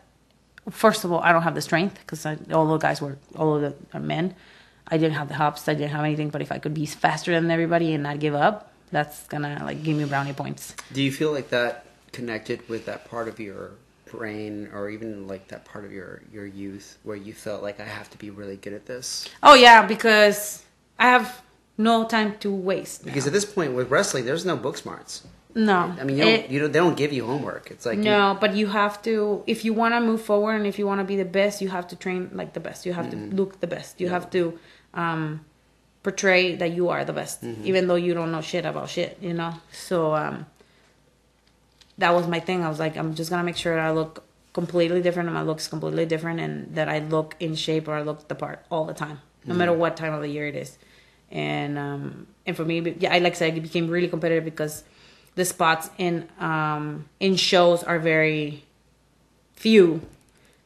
First of all, I don't have the strength because all the guys were all of the are men. I didn't have the hops, I didn't have anything, but if I could be faster than everybody and not give up, that's gonna like give me brownie points. Do you feel like that connected with that part of your brain, or even like that part of your your youth, where you felt like I have to be really good at this? Oh yeah, because I have no time to waste. Because at this point with wrestling, there's no book smarts. No, I mean, you don't, It- you don't, they don't give you homework. It's like you- no, but you have to if you want to move forward and if you want to be the best, you have to train like the best. You have Mm-hmm. to look the best. You have to um, portray that you are the best, Mm-hmm. even though you don't know shit about shit. You know, so um, that was my thing. I was like, I'm just gonna make sure I look completely different and my looks completely different, and that I look in shape or I look the part all the time, no matter what time of the year it is. And um, and for me, yeah, I like I said, it became really competitive because the spots in um, in shows are very few.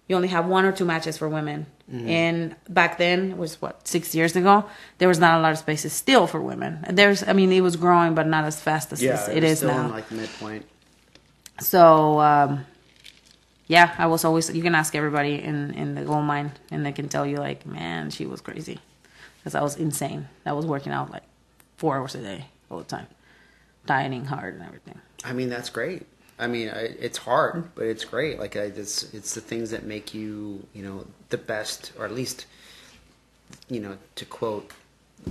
You only have one or two matches for women. And back then, it was what six years ago. There was not a lot of spaces still for women. There's, I mean, it was growing, but not as fast as yeah, it was is now. like midpoint. So um, yeah, I was always. You can ask everybody in in the gold mine, and they can tell you like, man, she was crazy, because I was insane. I was working out like four hours a day all the time, dieting hard and everything. I mean, that's great. I mean, I, it's hard, but it's great. Like, I, it's it's the things that make you, you know, the best, or at least, you know, to quote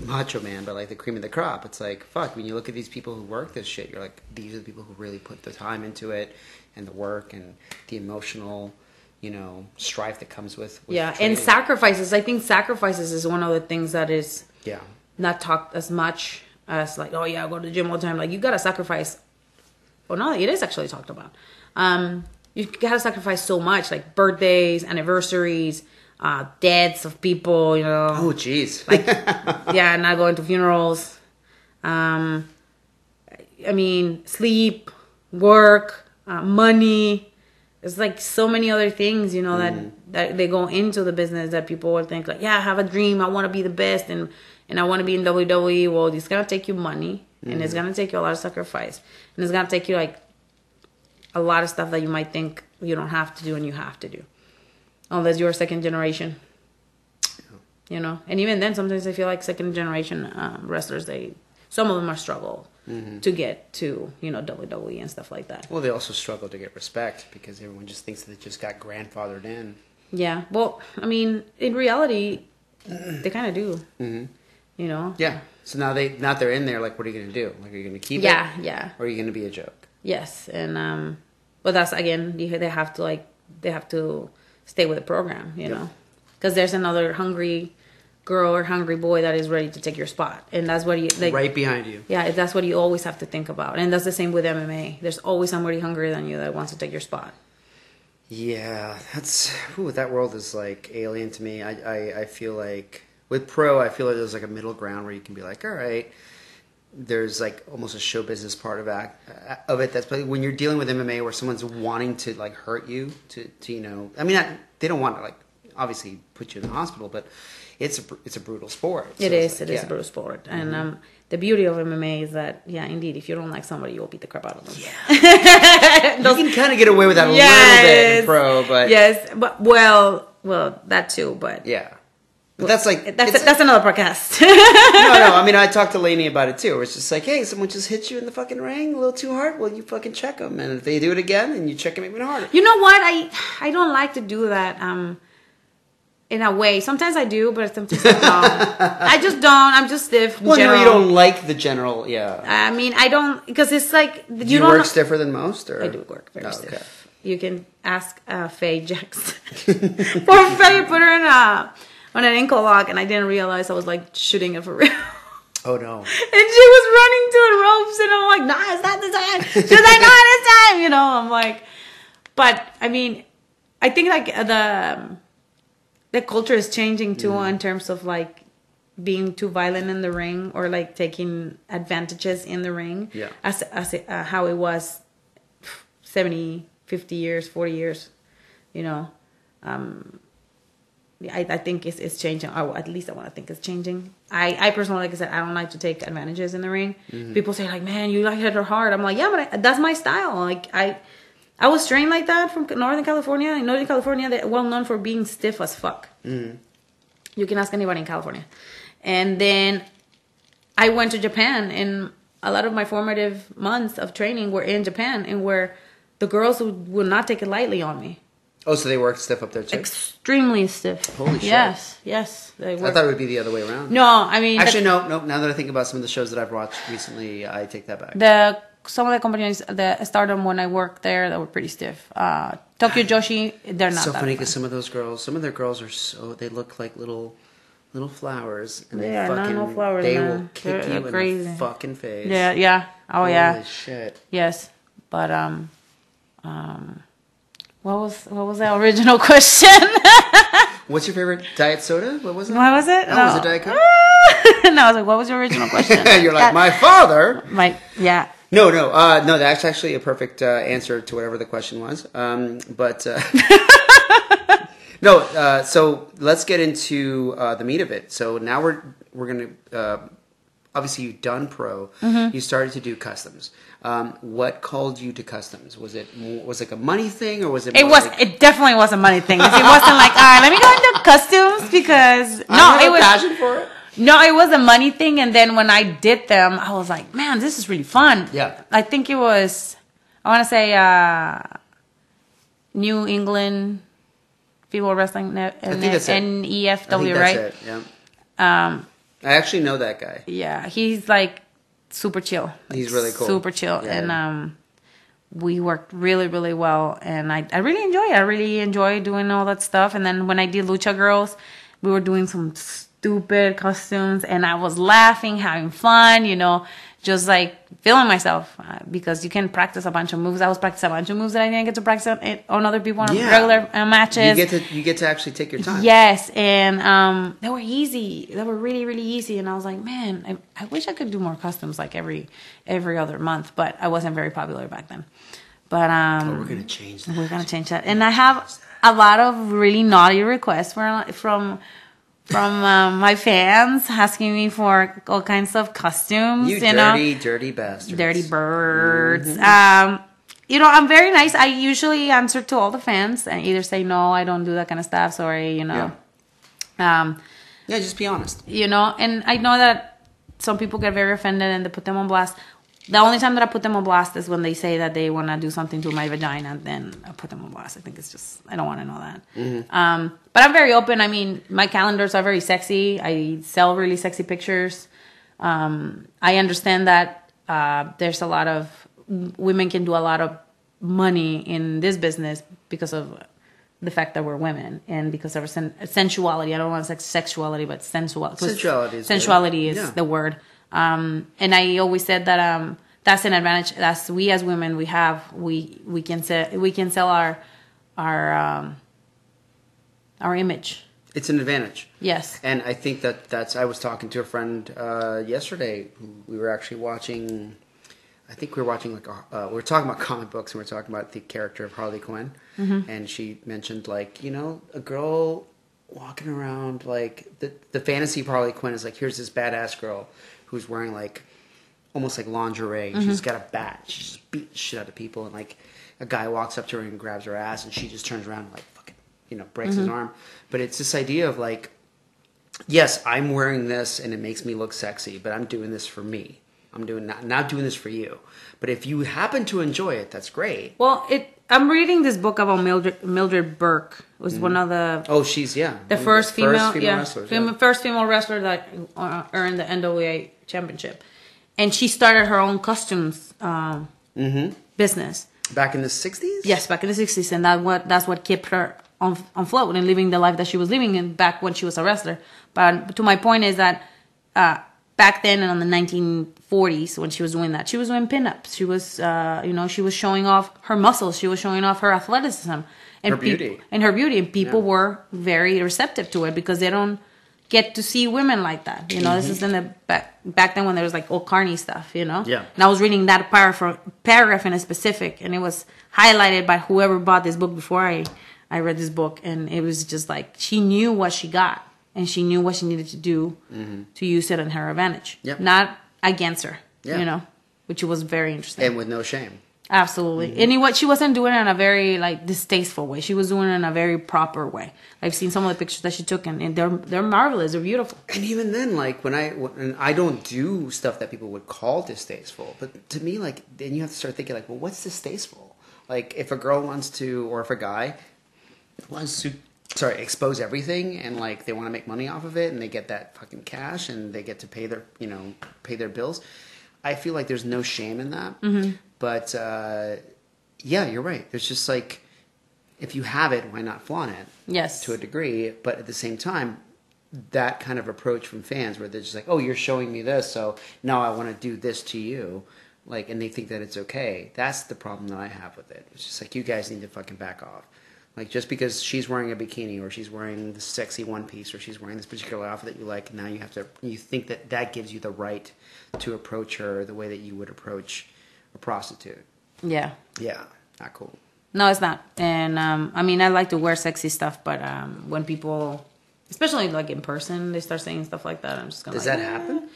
Macho Man, but like the cream of the crop. It's like fuck. When you look at these people who work this shit, you're like, these are the people who really put the time into it, and the work, and the emotional, you know, strife that comes with. with yeah, and sacrifices. I think sacrifices is one of the things that is Yeah, not talked as much as like, oh yeah, I go to the gym all the time. Like you gotta sacrifice. Well, no, it is actually talked about. Um, you gotta sacrifice so much, like birthdays, anniversaries, uh, deaths of people. You know, Oh, jeez. like yeah, not going to funerals. Um, I mean, sleep, work, uh, money. It's like so many other things, you know, that that they go into the business that people will think like, yeah, I have a dream, I want to be the best, and and I want to be in WWE. Well, it's gonna take you money, and it's mm. gonna take you a lot of sacrifice, and it's gonna take you like a lot of stuff that you might think you don't have to do and you have to do, unless you're second generation. You know? And even then sometimes i feel like second generation um, wrestlers they some of them are struggle mm-hmm. to get to you know wwe and stuff like that. Well, they also struggle to get respect because everyone just thinks that they just got grandfathered in. yeah. Well i mean in reality they kind of do mm-hmm. you know? Yeah. So now they now they're in there. Like, what are you going to do? Like, are you going to keep yeah it? yeah Or are you going to be a joke? yes and um but that's again you- they have to like they have to stay with the program you Yep. know because there's another hungry girl or hungry boy that is ready to take your spot and that's what you like right behind you. Yeah, that's what you always have to think about. And that's the same with MMA. There's always somebody hungrier than you that wants to take your spot. Yeah, that's ooh, that world is like alien to me. I, I I feel like with pro, I feel like there's like a middle ground where you can be like, all right. There's like almost a show business part of act, of it. That's but when you're dealing with MMA, where someone's wanting to like hurt you, to, to you know, I mean, I, they don't want to like obviously put you in the hospital, but it's a it's a brutal sport. It So is. it's It like, is a brutal sport. And um, the beauty of MMA is that, yeah, indeed, if you don't like somebody, you'll beat the crap out of them. Yeah. You can kind of get away with that a little bit in pro, but yes, but well, well, that too. But yeah. But that's like that's that's another podcast. no, no. I mean, I talked to Lainey about it too. It's just like, hey, someone just hit you in the fucking ring a little too hard. Well, you fucking check them, and if they do it again, then you check them even harder. you know what? I I don't like to do that. Um, in a way, sometimes I do, but sometimes I don't. I just don't. I'm just stiff. Well, no, you don't like the general. Yeah, I mean, I don't because it's like you, do you work stiffer than most, or I do work very Oh, stiff. You can ask uh, Faye Jackson. Poor Faye put her in a on an ankle lock, and I didn't realize I was like shooting it for real. Oh no. And she was running to the ropes, and I'm like, "Nah, it's not the time." She was like, "Nah, this time," you know. I'm like, but I mean, I think like the the culture is changing too Mm. in terms of like being too violent in the ring or like taking advantages in the ring. Yeah. as as uh, how it was 70, 50 years, 40 years, you know. Um, I, I think it's, it's changing. Or at least I want to think it's changing. I, I personally, like I said, I don't like to take advantages in the ring. Mm-hmm. People say like, "Man, you like hit her hard." I'm like, "Yeah, but I, that's my style." Like I, I was trained like that from Northern California. In Northern California, they're well known for being stiff as fuck. Mm-hmm. You can ask anybody in California, and then I went to Japan, and a lot of my formative months of training were in Japan, and where the girls would, would not take it lightly on me. Oh, so they work stiff up there too. Extremely stiff. Holy shit. Yes, yes. They I thought it would be the other way around. no, I mean Actually, no, no. Now that I think about some of the shows that I've watched recently, I take that back. the some of the companies the stardom when i worked there that were pretty stiff uh tokyo joshi they're not so that funny because some of those girls, some of their girls are so they look like little, little flowers, and they, They fucking no flowers, they man. will kick They're you in crazy. the fucking face. yeah yeah oh yeah. Holy yeah shit. yes but um um what was what was that original question What's your favorite diet soda? What was it? what was it That was a Diet Coke? no i was like what was your original question You're like Yeah. my father. my yeah No, no, uh, no. That's actually a perfect uh, answer to whatever the question was. Um, but uh, no. Uh, so let's get into uh, the meat of it. So now we're we're gonna uh, obviously you've done pro. Mm-hmm. You started to do customs. Um, what called you to customs? Was it was it like a money thing or was it? it was Like, it definitely was a money thing it wasn't like all right let me go into customs because no it was passion for it. No, it was a money thing, and then when I did them, I was like, "Man, this is really fun." Yeah. I think it was, I want to say, uh, New England Female Wrestling Ne- think that's it. I think NEFW, that's right? it. Yeah. Um, I actually know that guy. yeah, he's like super chill. Like, He's really cool. Super chill, Yeah. and um, we worked really, really well, and I, I really enjoy. it. I really enjoy doing all that stuff. And then when I did Lucha Girls, we were doing some stupid costumes, and I was laughing, having fun, you know, just like feeling myself uh, because you can practice a bunch of moves. I was practicing a bunch of moves that I didn't get to practice on, on other people on Yeah. regular uh, matches. You get to you get to actually take your time. Yes, and um, they were easy. They were really, really easy. And I was like, man, I, I wish I could do more customs like every every other month. But I wasn't very popular back then. But um, Oh, We're gonna change that. we're gonna change that. And I have a lot of really naughty requests from from from um, my fans asking me for all kinds of costumes. You You, know, dirty, dirty bastard. dirty birds. Mm-hmm. Um, you know, I'm very nice. I usually answer to all the fans and either say no, I don't do that kind of stuff. Sorry, you know. Um, Yeah, just be honest. you know, and I know that some people get very offended and they put them on blast. The only time that I put them on blast is when they say that they want to do something to my vagina. Then I put them on blast. I think it's just I don't want to know that. Um, but I'm very open. I mean, my calendars are very sexy. I sell really sexy pictures. Um, I understand that uh, there's a lot of women can do a lot of money in this business because of the fact that we're women and because of our sen- sensuality. I don't want to say sexuality, but sensual. Sensuality is sensuality is Yeah. the word. Um, and I always said that um, that's an advantage. That's we as women we have. We we can sell we can sell our our um, our image. It's an advantage. Yes. And I think that that's. I was talking to a friend uh, yesterday. We were actually watching. I think we were watching like a, uh, we were talking about comic books and we are talking about the character of Harley Quinn, Mm-hmm. and she mentioned like you know a girl walking around like the the fantasy of Harley Quinn is like here's this badass girl who's wearing like almost like lingerie. Mm-hmm. She's got a bat. She's just beating the shit out of people, and like a guy walks up to her and grabs her ass, and she just turns around and like fucking you know breaks his arm. But it's this idea of like yes, I'm wearing this and it makes me look sexy, but I'm doing this for me. I'm doing not not doing this for you. But if you happen to enjoy it, that's great. Well, it. I'm reading this book about Mildred, Mildred Burke. Was one of the Oh, she's yeah, the one of first female, yeah, wrestlers, fem- yeah. first female wrestler that uh, earned the NWA championship, and she started her own costumes um, Mm-hmm. business. Back in the '60s. Yes, back in the '60s, and that what that's what kept her on on float and living the life that she was living in back when she was a wrestler. But to my point is that uh, back then and on the 1940s when she was doing that, she was doing pinups. She was, uh, you know, she was showing off her muscles. She was showing off her athleticism and Her beauty. and her beauty. And people Yeah. were very receptive to it because they don't get to see women like that. You know, this is in the back back then when there was like old carny stuff. You know, Yeah. And I was reading that paragraph paragraph in a specific, and it was highlighted by whoever bought this book before I I read this book, and it was just like she knew what she got, and she knew what she needed to do to use it in her advantage, Yep. not against her. Yeah. You know, which was very interesting. and with no shame. Absolutely. Mm-hmm. And what she wasn't doing it in a very like distasteful way. She was doing it in a very proper way. I've seen some of the pictures that she took, and, and they're they're marvelous. They're beautiful. And even then, like when I when I don't do stuff that people would call distasteful, but to me, like then you have to start thinking like, well, what's distasteful? Like if a girl wants to, or if a guy wants to, sorry, expose everything, and like they want to make money off of it, and they get that fucking cash, and they get to pay their you know pay their bills. I feel like there's no shame in that. But uh, yeah, you're right. There's just like if you have it, why not flaunt it? Yes. to a degree, but at the same time, that kind of approach from fans where they're just like, "Oh, you're showing me this, so now I want to do this to you," like, and they think that it's okay. That's the problem that I have with it. It's just like you guys need to fucking back off. Like just because she's wearing a bikini or she's wearing the sexy one piece or she's wearing this particular outfit that you like, now you have to you think that that gives you the right to approach her the way that you would approach a prostitute. Yeah. Yeah, not cool. No, it's not. And um, I mean, I like to wear sexy stuff, but um, when people, especially like in person, they start saying stuff like that, I'm just gonna. Does like, that happen?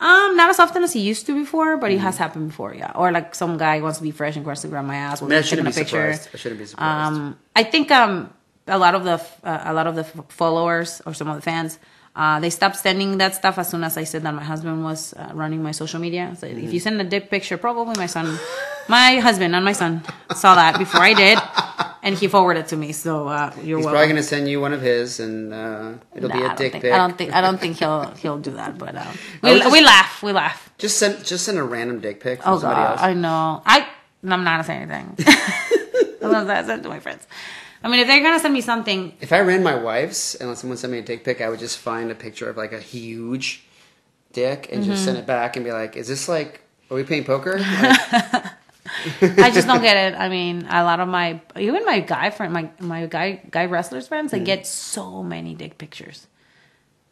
Um, not as often as he used to before, but it Mm-hmm. has happened before, yeah. Or like some guy wants to be fresh and wants to grab my ass. I We're mean, I taking shouldn't a be picture. surprised. I shouldn't be surprised. Um, I think um, a lot of the uh, a lot of the f- followers or some of the fans, uh, they stopped sending that stuff as soon as I said that my husband was uh, running my social media. So if you send a dick picture, probably my son, my husband, and my son, saw that before I did, and he forwarded it to me. So uh, you're He's welcome. probably going to send you one of his, and uh, it'll Nah, be a dick think, pic. I don't think I don't think he'll he'll do that, but uh, we, just- we laugh, we laugh. Just send just send a random dick pic Oh somebody god, else. I know. I I'm not gonna say anything. I'm not gonna say it to my friends. I mean, if they're gonna send me something, If I ran my wife's and someone sent me a dick pic, I would just find a picture of like a huge dick and Mm-hmm. just send it back and be like, "Is this like? Are we playing poker?" Like, I just don't get it. I mean, a lot of my even my guy friend, my my guy guy wrestlers friends, Mm. they get so many dick pictures,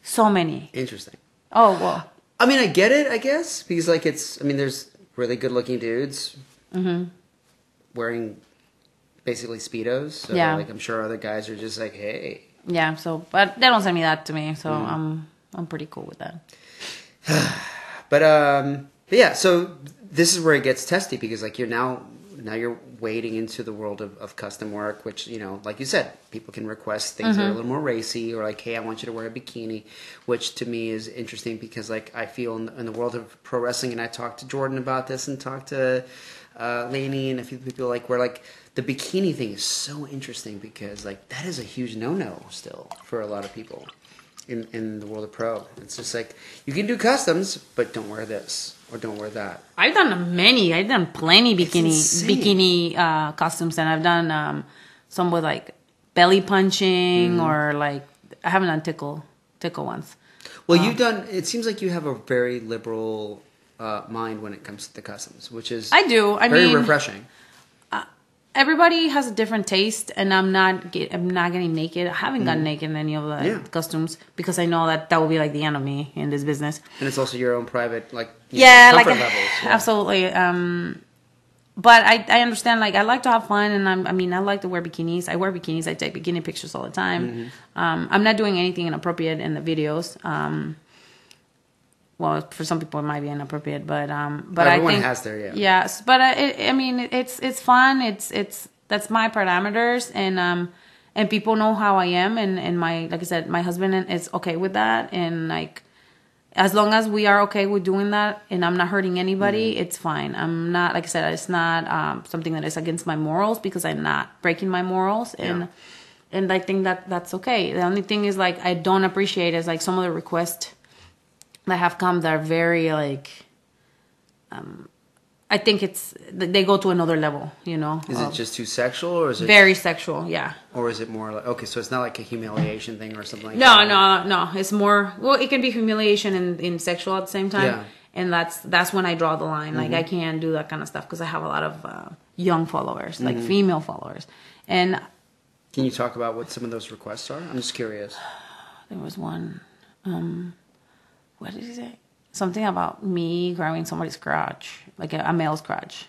so many. interesting. Oh well, I mean, I get it, I guess, because like it's. I mean, there's really good looking dudes Mm-hmm. wearing basically speedos. So Yeah. like I'm sure other guys are just like, "Hey." yeah. So, but they don't send me that to me, so Mm. I'm I'm pretty cool with that. But um, but yeah. So this is where it gets testy because like you're now now you're wading into the world of, of custom work, which you know, like you said, people can request things that are a little more racy or like, hey, I want you to wear a bikini, which to me is interesting because like I feel in, in the world of pro wrestling, and I talked to Jordynne about this and talked to uh, Lainey and a few people like where like the bikini thing is so interesting because like that is a huge no no still for a lot of people in, in the world of pro. It's just like you can do customs, but don't wear this or don't wear that. I've done many. I've done plenty bikini bikini uh, costumes, and I've done um, some with like belly punching Mm. or like I haven't done tickle tickle ones. Well, you've done. It seems like you have a very liberal uh, mind when it comes to the customs, which is I do. I very mean, refreshing. Everybody has a different taste, and I'm not get, I'm not getting naked. I haven't gotten naked in any of the Mm. Yeah. costumes because I know that that will be like the end of me in this business. And it's also your own private, like yeah, know, like levels. yeah. absolutely. Um, but I, I understand. Like I like to have fun, and I'm, I mean, I like to wear bikinis. I wear bikinis. I take bikini pictures all the time. Mm-hmm. Um, I'm not doing anything inappropriate in the videos. Um, well, for some people it might be inappropriate, but um, but Everyone I think has their, yeah. Yes, but uh, it, I mean, it's it's fun. It's it's that's my parameters, and um, and people know how I am, and and my like I said, my husband is okay with that, and like as long as we are okay with doing that and I'm not hurting anybody, Mm-hmm. it's fine. I'm not, like I said, it's not um, something that is against my morals because I'm not breaking my morals. And, Yeah. and I think that that's okay. The only thing is like, I don't appreciate is like some of the requests that have come that are very like, um, I think it's, they go to another level, you know? Is it just too sexual, or is it, very sexual? Yeah. or is it more like okay? So it's not like a humiliation thing or something. like No, that. no, no. It's more well, it can be humiliation and, and sexual at the same time. Yeah. Mm-hmm. And that's that's when I draw the line. Like I can't do that kind of stuff because I have a lot of uh, young followers, like Mm-hmm. female followers. And Can you talk about what some of those requests are? I'm just curious. there was one. Um, what did he say? Something about me grabbing somebody's crotch, like a, a male's crotch.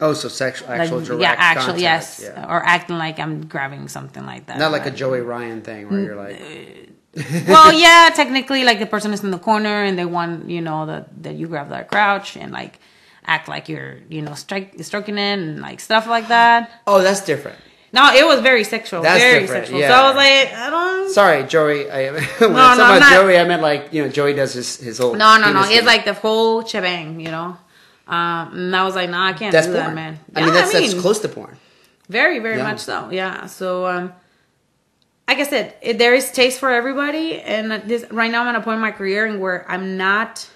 Oh, so sexual, actual like, direct yeah, actual, contact, yes, yeah. or acting like I'm grabbing something like that. Not like a Joey Ryan thing where you're like, well, yeah, technically, like the person is in the corner and they want you know that that you grab their crouch and like act like you're, you know, strike, stroking it and like stuff like that. Oh, that's different. No, it was very sexual. That's very different, sexual. yeah. So I was like, I don't. Sorry, Joey. I, when I no, about not- Joey, I meant like you know Joey does his his whole. No, no, no. penis It's like the whole shebang, you know. Um, and I was like, nah, I can't that's do porn, that, man. I mean, Yeah, that's that's close to porn. Very, very Yeah. much so. Yeah. So, um, like I said, it, there is taste for everybody, and this right now I'm at a point in my career and where I'm not.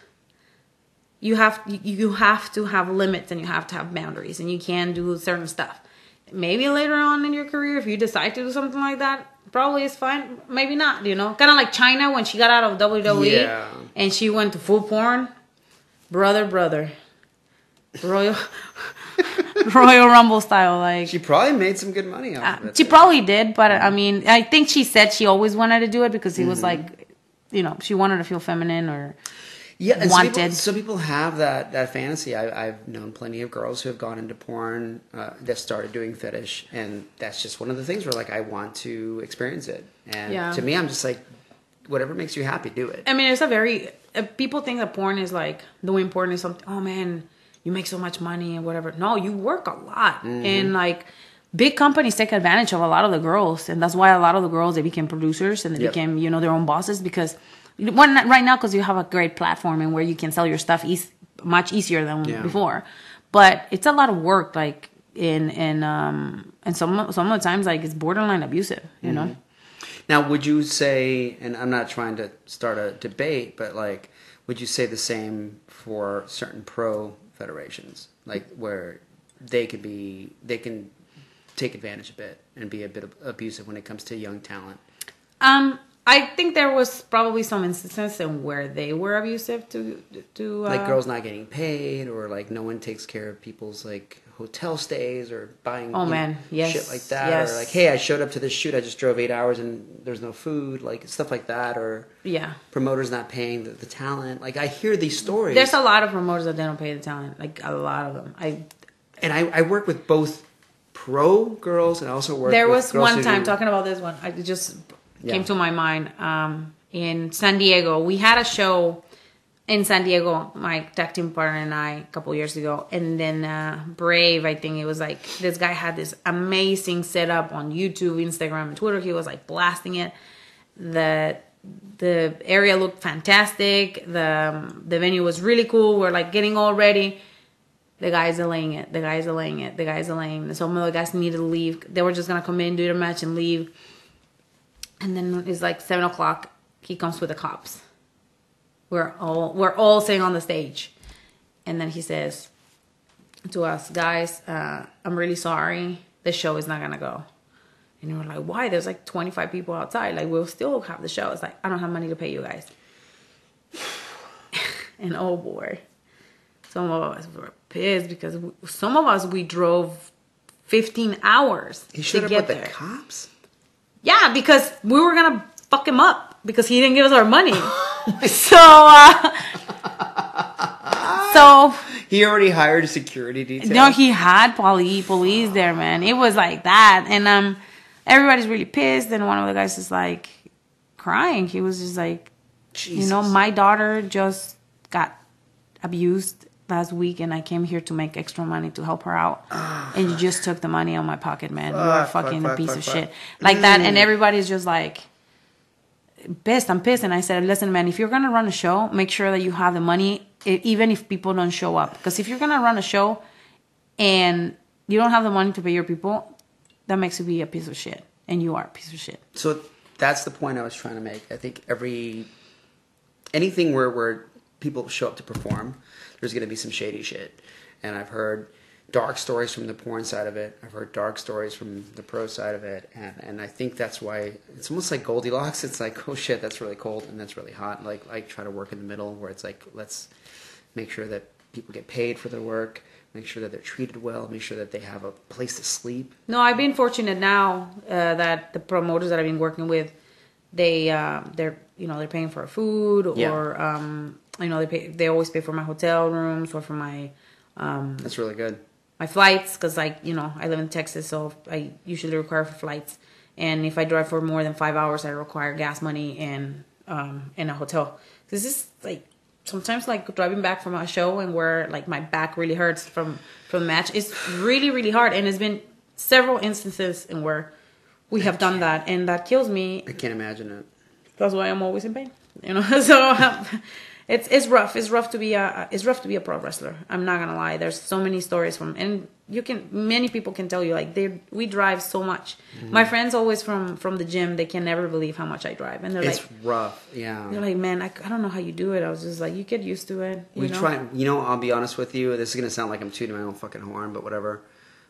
You have you- you have to have limits and you have to have boundaries, and you can do certain stuff. Maybe later on in your career, if you decide to do something like that, probably it's fine. Maybe not. You know, kind of like Chyna when she got out of WWE Yeah. and she went to full porn. Brother, brother, Royal Royal Rumble style, like She probably made some good money off uh, of it. she probably did, but I mean, I think she said she always wanted to do it because he was Mm-hmm. like, you know, she wanted to feel feminine or yeah, and some people, some people have that that fantasy. I, I've known plenty of girls who have gone into porn uh, that started doing fetish, and that's just one of the things where like I want to experience it. And Yeah. to me, I'm just like, whatever makes you happy, do it. I mean, it's a very uh, people think that porn is like doing porn is something. Oh man, you make so much money and whatever. No, you work a lot, Mm-hmm. and like big companies take advantage of a lot of the girls, and that's why a lot of the girls they became producers and they Yep. became you know their own bosses because one right now because you have a great platform and where you can sell your stuff eas- much easier than Yeah. before, but it's a lot of work like. In and um and some some of the times like it's borderline abusive, you know. Now, would you say, and I'm not trying to start a debate, but like, would you say the same for certain pro federations, like where they could be, they can take advantage a bit and be a bit abusive when it comes to young talent? Um, I think there was probably some instances in where they were abusive to to uh, Like girls not getting paid, or like no one takes care of people's like hotel stays, or buying Oh, you know, man. Yes. shit like that, Yes. or like, hey, I showed up to this shoot, I just drove eight hours and there's no food, like stuff like that, or Yeah, promoters not paying the, the talent. Like I hear these stories. there's a lot of promoters that they don't pay the talent, like a lot of them. I and I, I work with both pro girls and I also work. there with was girls one time do- talking about this one. I just Yeah. came to my mind. Um, in San Diego, we had a show in San Diego. My tag team partner and I a couple years ago, and then uh, Brave. I think it was like this guy had this amazing setup on YouTube, Instagram, and Twitter. He was like blasting it. The the area looked fantastic. The um, the venue was really cool. We're like getting all ready. The guys delaying it. The guys delaying it. The guys delaying. Some of the guys needed to leave. They were just gonna come in, do their match, and leave. And then it's like seven o'clock. He comes with the cops. We're all we're all sitting on the stage, and then he says to us, "Guys, uh, I'm really sorry. The show is not gonna go." And we're like, "Why?" There's like 25 people outside. Like we'll still have the show. It's like I don't have money to pay you guys. and oh boy, some of us were pissed because we, some of us we drove 15 hours showed to up get there. the cops. Yeah, because we were gonna fuck him up because he didn't give us our money. so, uh, so He already hired a security detail. no, he had police police there, man. It was like that, and um, everybody's really pissed. And one of the guys is like crying. He was just like, you know, my daughter just got abused last week, and I came here to make extra money to help her out, ah. and you just took the money out of my pocket, man. you are Fuck, fuck, fucking fuck, a piece fuck, of fuck. shit, like that. And mm. everybody's just like pissed. I'm pissed, and I said, listen, man, if you're gonna run a show, make sure that you have the money, even if people don't show up. Because if you're gonna run a show and you don't have the money to pay your people, that makes you be a piece of shit, and you are a piece of shit. So that's the point I was trying to make. I think every anything where where people show up to perform, there's going to be some shady shit. And I've heard dark stories from the porn side of it. I've heard dark stories from the pro side of it, and and I think that's why it's almost like Goldilocks. It's like oh shit, that's really cold and that's really hot. Like I try to work in the middle where it's like let's make sure that people get paid for their work. Make sure that they're treated well. Make sure that they have a place to sleep. No, I've been fortunate now uh, that the promoters that I've been working with, they uh, they're you know they're paying for food Yeah. or um, you know they pay they always pay for my hotel rooms or for my um, That's really good. my flights because like you know I live in Texas so I usually require for flights and if I drive for more than five hours I require gas money and um, and a hotel. This is like sometimes like driving back from a show and where like my back really hurts from from the match it's really really hard and it's been several instances in where we have done that and that kills me I can't imagine it. that's why i'm always in pain you know so it's it's rough it's rough to be a it's rough to be a pro wrestler i'm not gonna lie there's so many stories from and you can many people can tell you like they we drive so much Mm-hmm. my friends always from from the gym they can never believe how much i drive and they're It's like rough. Yeah. they're like man I, I don't know how you do it i was just like you get used to it we know? try. You know, I'll be honest with you. This is gonna sound like I'm tooting my own fucking horn, but whatever.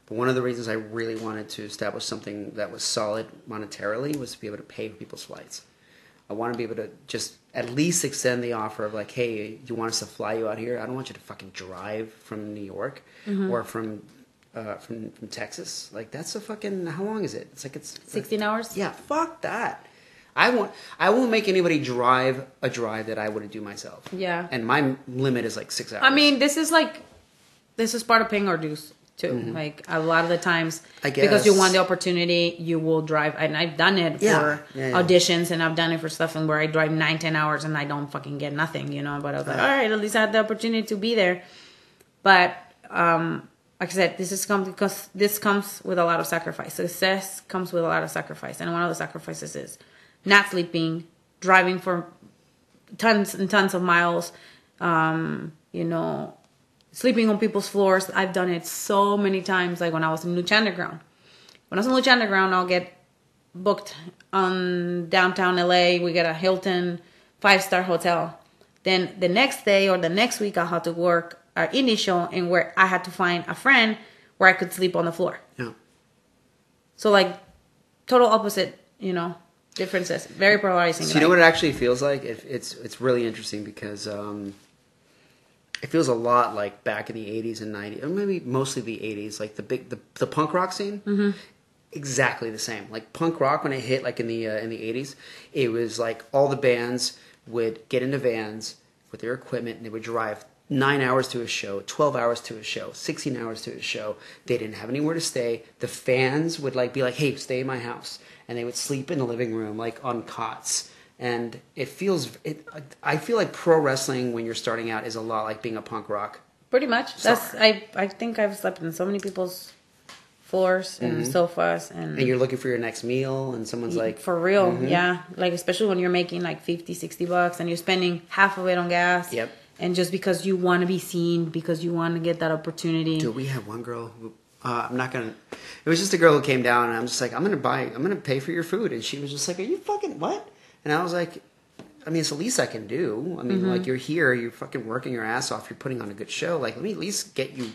But one of the reasons I really wanted to establish something that was solid monetarily was to be able to pay for people's flights. I want to be able to just at least extend the offer of like, hey, you want us to fly you out here? I don't want you to fucking drive from New York Mm-hmm. or from uh, from from Texas. Like that's a fucking. How long is it? It's like it's 16 hours yeah, fuck that. I won't. I won't make anybody drive a drive that I wouldn't do myself. Yeah. And my limit is like six hours. I mean, this is like, this is part of paying our dues too. Like a lot of the times, Mm-hmm. Because you want the opportunity, you will drive. And I've done it Yeah. for Yeah, yeah. auditions, and I've done it for stuff, and where I drive nine, ten hours, and I don't fucking get nothing, you know. But I was like, all right, at least I had the opportunity to be there. But um, like I said, this is comes because this comes with a lot of sacrifice. Success comes with a lot of sacrifice, and one of the sacrifices is not sleeping, driving for tons and tons of miles. Um, you know, sleeping on people's floors. I've done it so many times. Like when I was in Lucha Underground. When I was in Lucha Underground, I'll get booked on downtown LA. We get a Hilton five star hotel. Then the next day or the next week, I had to work our indie show, and where I had to find a friend where I could sleep on the floor. Yeah. So like, total opposite. You know, differences. Very polarizing. So you know what it actually feels like? It, it's it's really interesting because um, it feels a lot like back in the '80s and '90s, or maybe mostly the '80s, like the big the, the punk rock scene. Mm-hmm. Exactly the same. Like punk rock when it hit, like in the uh, in the '80s, it was like all the bands would get into vans with their equipment and they would drive nine hours to a show, 12 hours to a show, 16 hours to a show. They didn't have anywhere to stay. The fans would like be like, hey, stay in my house. And they would sleep in the living room, like on cots. And it feels, it, I feel like pro wrestling when you're starting out is a lot like being a punk rock. Pretty much. Sorry. That's I. I think I've slept in so many people's floors and sofas and, Mm-hmm. And you're looking for your next meal, and someone's like, for real, Mhm. yeah. Like especially when you're making like 50, 60 bucks and you're spending half of it on gas. Yep. And just because you want to be seen, because you want to get that opportunity. Dude, we had one girl who uh, I'm not gonna. It was just a girl who came down, and I'm just like, I'm gonna buy, I'm gonna pay for your food, and she was just like, Are you fucking what? And I was like, I mean, it's the least I can do. I mean, like you're here, you're fucking working your ass off, you're putting on a good show. Like, let me at least get you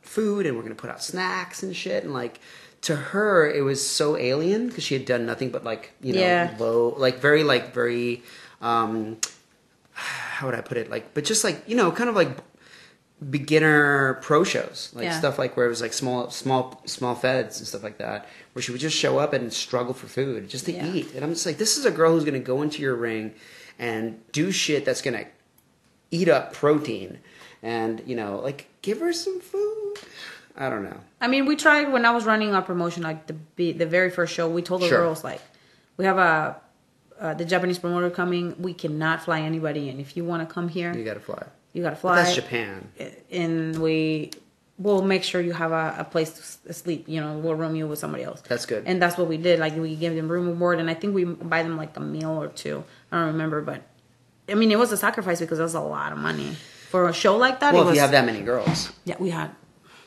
food, and we're gonna put out snacks and shit. And like, to her, it was so alien because she had done nothing but like, you know, Yeah. low, like very, like very. um how would I put it? Like, but just like you know, kind of like beginner pro shows, like Yeah. stuff like where it was like small, small, small feds and stuff like that, where she would just show up and struggle for food just to Yeah. eat. And I'm just like, this is a girl who's going to go into your ring and do shit that's going to eat up protein, and you know, like give her some food. I don't know. I mean, we tried when I was running our promotion, like the the very first show. We told the Sure. girls like, we have a uh, the Japanese promoter coming. We cannot fly anybody in. If you want to come here, You got to fly. you got to But fly. that's Japan. and we will make sure you have a, a place to sleep. You know, we'll room you with somebody else. That's good. And that's what we did. Like we gave them room and board, and I think we buy them like a meal or two. I don't remember, but I mean, it was a sacrifice because it was a lot of money for a show like that. Well, if was, you have that many girls, yeah, we had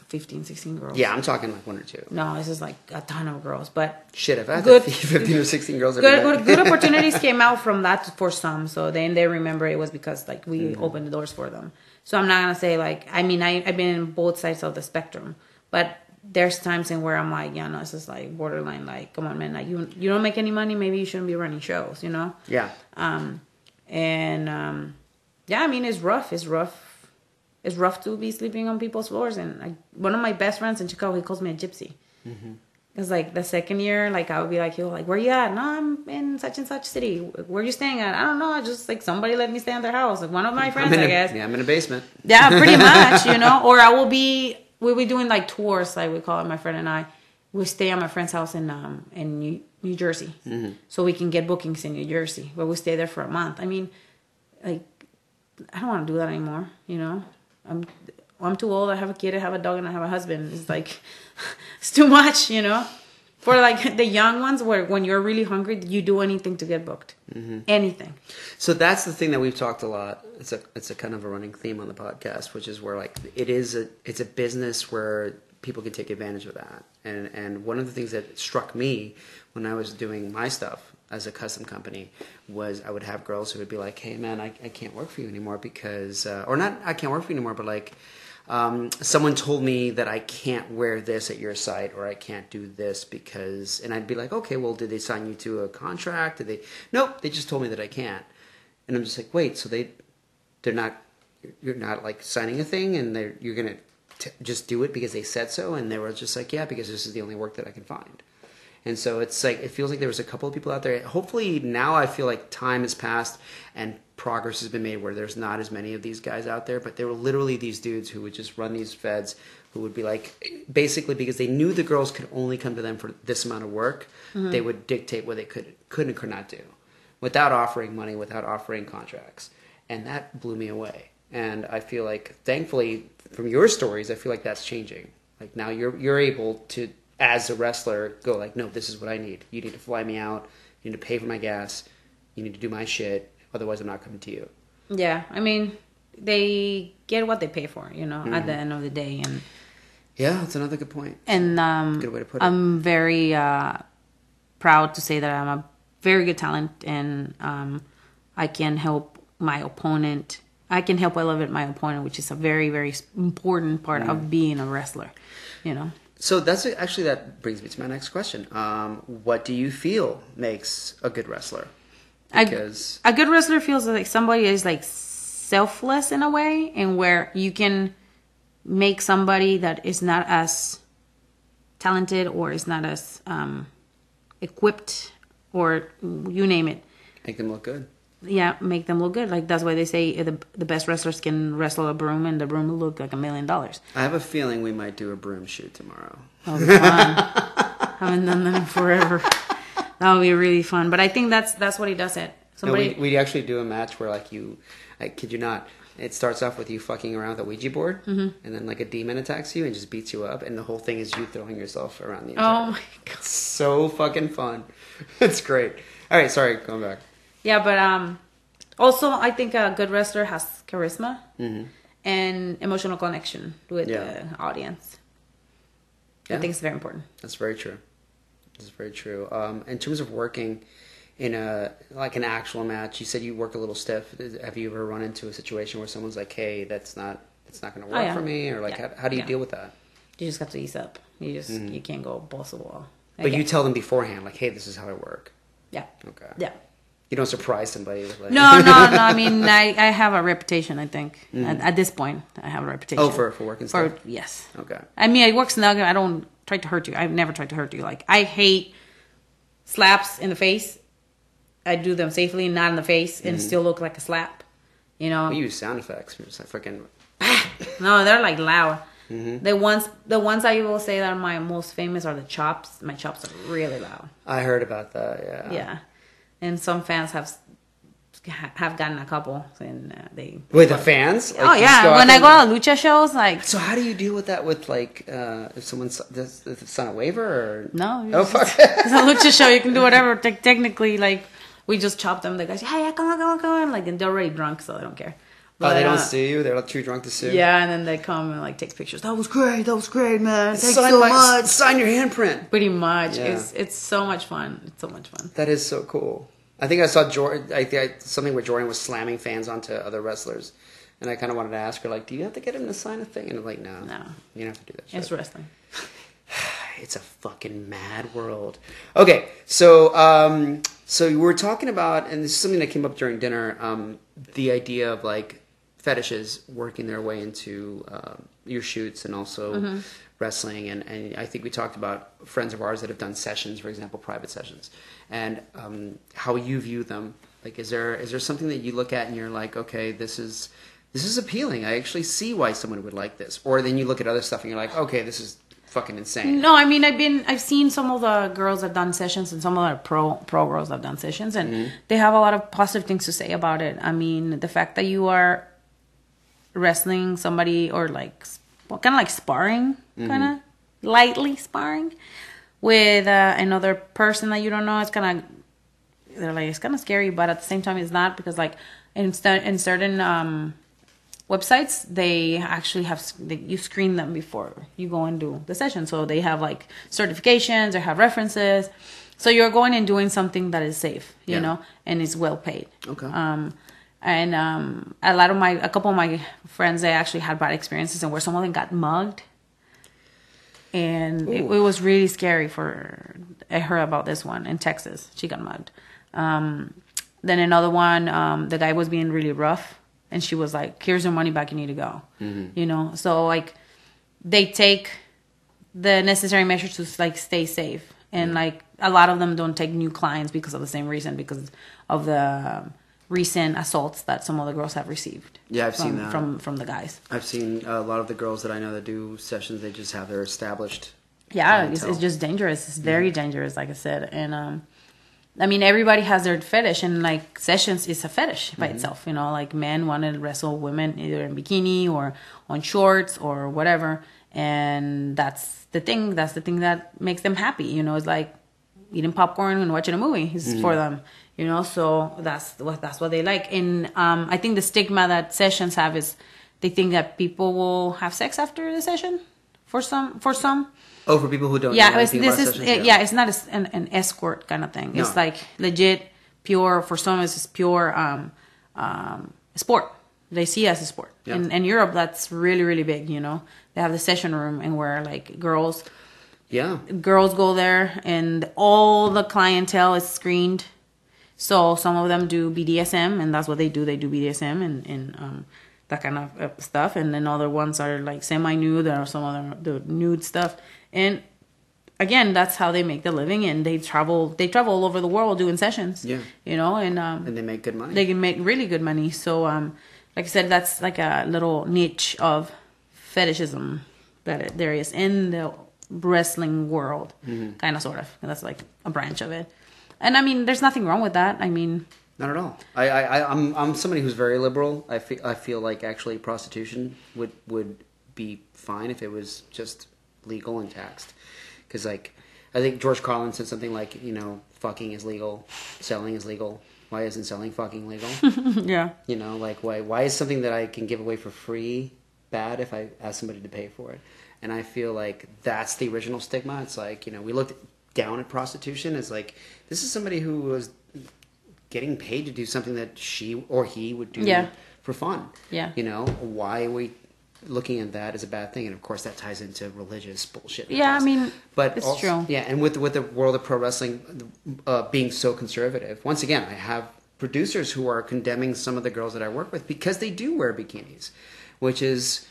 15, 16 girls. yeah, I'm talking like one or two. No, this is like a ton of girls, but Shit, if I had Good- 15 or 16 girls good, good, good opportunities came out from that for some. So then they remember it was because like we Mm-hmm. opened the doors for them. So I'm not gonna say like I mean I I've been in both sides of the spectrum, but there's times in where I'm like yeah no this is like borderline like come on man like you you don't make any money maybe you shouldn't be running shows you know yeah. um and um yeah I mean it's rough it's rough it's rough to be sleeping on people's floors and I, one of my best friends in Chicago he calls me a gypsy. It's like the second year, like I would be like, "Yo, like where you at?" No, I'm in such and such city. Where you staying at? I don't know. I just like somebody let me stay in their house. Like one of my friends, I guess. Yeah, I'm in a basement. Yeah, pretty much, you know. Or I will be. We'll be doing like tours, like we call it. My friend and I. We stay at my friend's house in um in New, New Jersey, so we can get bookings in New Jersey. Where we stay there for a month. I mean, like I don't want to do that anymore. You know, I'm I'm too old. I have a kid. I have a dog, and I have a husband. It's like it's too much. You know, for like the young ones, where when you're really hungry, you do anything to get booked. Anything. So that's the thing that we've talked a lot. It's a it's a kind of a running theme on the podcast, which is where like it is a it's a business where people can take advantage of that. And and one of the things that struck me when I was doing my stuff as a custom company was I would have girls who would be like, "Hey man, I, I can't work for you anymore because uh, or not I can't work for you anymore, but like um, someone told me that I can't wear this at your site or I can't do this because, and I'd be like, okay, well, did they sign you to a contract? Did they? Nope, they just told me that I can't. And I'm just like, wait, so they, they're not, you're not like signing a thing and they're, you're to just do it because they said so. And they were just like, yeah, because this is the only work that I can find. And so it's like it feels like there was a couple of people out there. Hopefully now I feel like time has passed and progress has been made where there's not as many of these guys out there. But there were literally these dudes who would just run these feds who would be like basically because they knew the girls could only come to them for this amount of work, mm-hmm. they would dictate what they could could and could not do without offering money, without offering contracts. And that blew me away. And I feel like thankfully from your stories, I feel like that's changing. Like now you're you're able to as a wrestler go like, no, this is what I need. You need to fly me out. You need to pay for my gas. You need to do my shit. Otherwise, I'm not coming to you. Yeah, I mean, they get what they pay for. You know, at the end of the day, and Yeah, that's another good point. and um, Good way to put it. I'm very uh, proud to say that I'm a very good talent, and um, I can help my opponent. I can help elevate my opponent, which is a very, very important part Mm. of being a wrestler. You know, So that's actually that brings me to my next question. Um, what do you feel makes a good wrestler? Because a good wrestler feels like somebody is like selfless in a way, and where you can make somebody that is not as talented or is not as um, equipped or you name it make them look good. yeah, make them look good. Like that's why they say the the best wrestlers can wrestle a broom, and the broom will look like a million dollars. I have a feeling we might do a broom shoot tomorrow. Would be fun. Haven't done that in forever. That would be really fun. But I think that's that's what he does. It No, somebody. we we actually do a match where like you, I kid you not. It starts off with you fucking around with a Ouija board, Mm-hmm. and then like a demon attacks you and just beats you up, and the whole thing is you throwing yourself around the. oh my god. so fucking fun! it's great. All right, sorry, going back. Yeah, but um, also I think a good wrestler has charisma Mm-hmm. and emotional connection with Yeah. the audience. Yeah. I think it's very important. That's very true. That's very true. Um, in terms of working in a like an actual match, you said you work a little stiff. Have you ever run into a situation where someone's like, "Hey, that's not that's not going to work Oh, yeah. for me," or like, Yeah. how, how do you Yeah. deal with that? You just have to ease up. You just you can't go balls to the wall. Mm-hmm. But you tell them beforehand, like, "Hey, this is how I work." yeah, Okay. yeah. You don't surprise somebody with like, No, no, no. I mean, I, I have a reputation. I think at, at this point, I have a reputation. Mm-hmm. oh, for for working for stuff. yes. Okay. I mean, I work snug. I don't try to hurt you. I've never tried to hurt you. Like I hate slaps in the face. I do them safely, not in the face, and Mm-hmm. still look like a slap. You know, We use sound effects. Just like fucking. no, they're like loud. Mm-hmm. The ones, the ones I will say that are my most famous are the chops. My chops are really loud. I heard about that. Yeah. Yeah, and some fans have have gotten a couple, and uh, they. Wait, the fans? Like, oh yeah, when I go to lucha shows, like So how do you deal with that? With like, uh, if someone's does if it's on a waiver or no, Oh fuck! it's a lucha show. You can do whatever. Te- technically, like we just chop them. The guys, hey, yeah, come on, come on, come on. Like, and they're already drunk, so they don't care. oh, they don't uh, sue you. They're too drunk to sue. Yeah, and then they come and like take pictures. That was great. That was great, man. Thanks sign so my- much. Sign your handprint. Pretty much. Yeah. It's it's so much fun. It's so much fun. That is so cool. I think I saw Jordynne. I think I, something where Jordynne was slamming fans onto other wrestlers, and I kind of wanted to ask her like, "Do you have to get him to sign a thing?" And I'm like, "No, No. you don't have to do that." Shit. It's wrestling. it's a fucking mad world. Okay, so um, so we were talking about, and this is something that came up during dinner. Um, the idea of like fetishes working their way into um, your shoots and also wrestling, and and I think we talked about friends of ours that have done sessions, for example, private sessions, and um, how you view them. Like, is there is there something that you look at and you're like, okay, this is this is appealing. I actually see why someone would like this. Or then you look at other stuff and you're like, okay, this is fucking insane. No, I mean I've been I've seen some of the girls that done sessions and some of the pro pro girls that have done sessions and Mm-hmm. they have a lot of positive things to say about it. I mean the fact that you are wrestling somebody or like well, kind of like sparring, Mm-hmm. kind of lightly sparring with uh, another person that you don't know. It's kind of they're like it's kind of scary, but at the same time it's not because like in in certain um, websites they actually have they, you screen them before you go and do the session, so they have like certifications or have references. So you're going and doing something that is safe, you Yeah. know, and is well paid. Okay. Um, and um, a lot of my, a couple of my friends, they actually had bad experiences, and where some of them got mugged, and it, it was really scary for. her about this one in Texas. She got mugged. Um, then another one, um, the guy was being really rough, and she was like, "Here's your money back. You need to go." You know, so like they take the necessary measures to like stay safe and like a lot of them don't take new clients because of the same reason because of the um, recent assaults that some of the girls have received Yeah, I've from, seen that. from from the guys. I've seen a lot of the girls that I know that do sessions. They just have their established. yeah it's, it's just dangerous. It's very dangerous like i said. And um i mean everybody has their fetish and like sessions is a fetish by itself you know? Like men want to wrestle women either in bikini or on shorts or whatever and that's the thing that's the thing that makes them happy you know? It's like eating popcorn and watching a movie is for them you know so that's what that's what they like and um i think the stigma that sessions have is they think that people will have sex after the session for some for some Oh, for people who don't. yeah, it's, this is sessions, yeah. it's not a an, an escort kind of thing. no. It's like legit, pure. For some, it's pure um, um, sport. They see it as a sport. Yeah. In, in Europe, that's really really big. You know, they have the session room and where like girls Yeah. girls go there and all the clientele is screened. So some of them do BDSM and that's what they do. They do BDSM and, and um, that kind of uh, stuff. And then other ones are like semi nude or some other the nude stuff. And again, that's how they make their living. And they travel they travel all over the world doing sessions. Yeah. You know, and um, And they make good money. they can make really good money. So, um, like I said, that's like a little niche of fetishism that it, there is in the wrestling world, Mm-hmm. kind of, sort of. And that's like a branch of it. And I mean, there's nothing wrong with that. I mean, Not at all. I, I, I'm I'm somebody who's very liberal. I feel I feel like actually prostitution would would be fine if it was just legal and taxed. Because like I think George Carlin said something like you know fucking is legal, selling is legal. Why isn't selling fucking legal? yeah, you know like why why is something that I can give away for free bad if I ask somebody to pay for it? And I feel like that's the original stigma. It's like you know we looked down at prostitution is like this is somebody who was getting paid to do something that she or he would do Yeah. for fun. Yeah. You know, why are we looking at that as a bad thing? And of course, that ties into religious bullshit. Yeah, I mean, but it's also- true. Yeah, and with with the world of pro wrestling uh, being so conservative, once again, I have producers who are condemning some of the girls that I work with because they do wear bikinis, which is.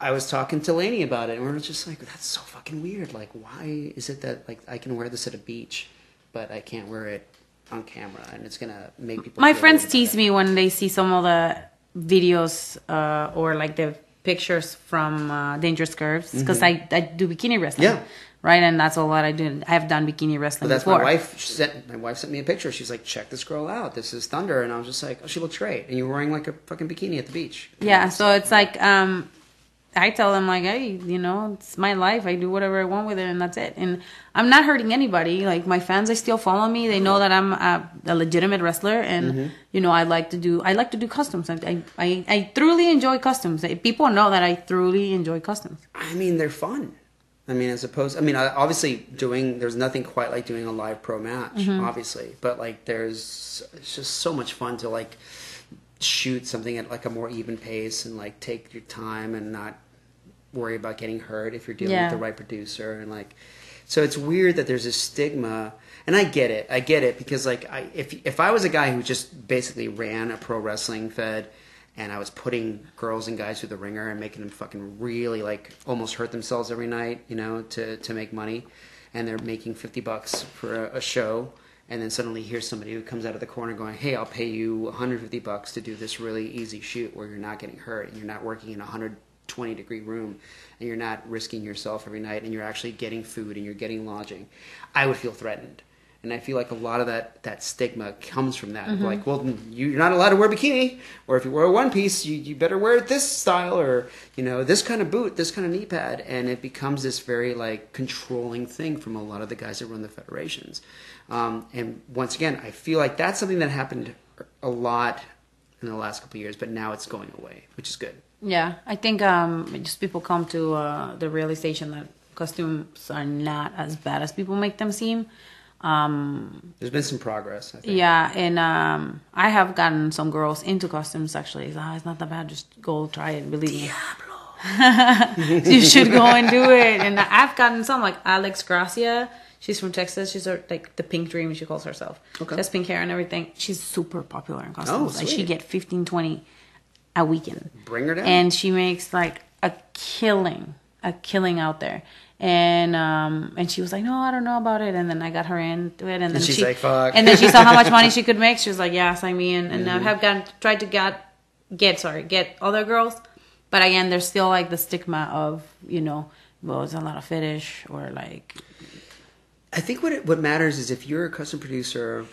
I was talking to Lainey about it, and we were just like, "That's so fucking weird. Like, why is it that like I can wear this at a beach, but I can't wear it on camera, and it's gonna make people." my friends tease me when they see some of the videos uh, or like the pictures from uh, Dangerous Curves because I, I do bikini wrestling. Mm-hmm. Yeah. Right, and that's a lot I do. I have done bikini wrestling But that's before. my wife sent. My wife sent me a picture. She's like, "Check this girl out. This is Thunder," and I was just like, "Oh, she looks great." And you're wearing like a fucking bikini at the beach. Yeah, so it's like um I tell them like, hey, you know, it's my life. I do whatever I want with it, and that's it. And I'm not hurting anybody. Like my fans, they still follow me. They know that I'm a, a legitimate wrestler, and Mm-hmm. you know, I like to do. I like to do customs. I I, I, thoroughly enjoy customs. People know that I thoroughly enjoy customs. I mean, they're fun. I mean, as opposed, I mean, obviously, doing there's nothing quite like doing a live pro match, Mm-hmm. obviously, but like there's it's just so much fun to like shoot something at like a more even pace and like take your time and not worry about getting hurt if you're dealing Yeah. with the right producer and like so it's weird that there's a stigma and I get it I get it because like I if if I was a guy who just basically ran a pro wrestling fed and I was putting girls and guys through the ringer and making them fucking really like almost hurt themselves every night you know to to make money and they're making 50 bucks for a, a show and then suddenly here's somebody who comes out of the corner going hey i'll pay you 150 bucks to do this really easy shoot where you're not getting hurt and you're not working in a 100 20 degree room and you're not risking yourself every night and you're actually getting food and you're getting lodging, I would feel threatened. And I feel like a lot of that, that stigma comes from that. Mm-hmm. Like, well, you're not allowed to wear a bikini, or if you wear a one piece, you, you better wear it this style, or you know, this kind of boot, this kind of knee pad, and it becomes this very like controlling thing from a lot of the guys that run the federations. Um, and once again, I feel like that's something that happened a lot in the last couple of years, but now it's going away, which is good. Yeah, I think um, just people come to uh, the realization that customs are not as bad as people make them seem. Um, There's been some progress. I think. yeah, and um, I have gotten some girls into customs actually. It's, ah, it's not that bad. Just go try it. Believe me. you should go and do it. And I've gotten some like Alex Gracia. She's from Texas. She's her, like the pink dream. She calls herself. Okay. She has pink hair and everything. She's super popular in customs. Oh, like she get 15, 20 a weekend Bring her down. and she makes like a killing a killing out there and um and she was like no i don't know about it and then i got her into it and then she's she like, "Fuck." and then she saw how much money she could make she was like yeah sign me in and Mm-hmm. i have gotten tried to get get sorry get other girls but again there's still like the stigma of you know well it's a lot of fetish or like I think what it, what matters is if you're a custom producer,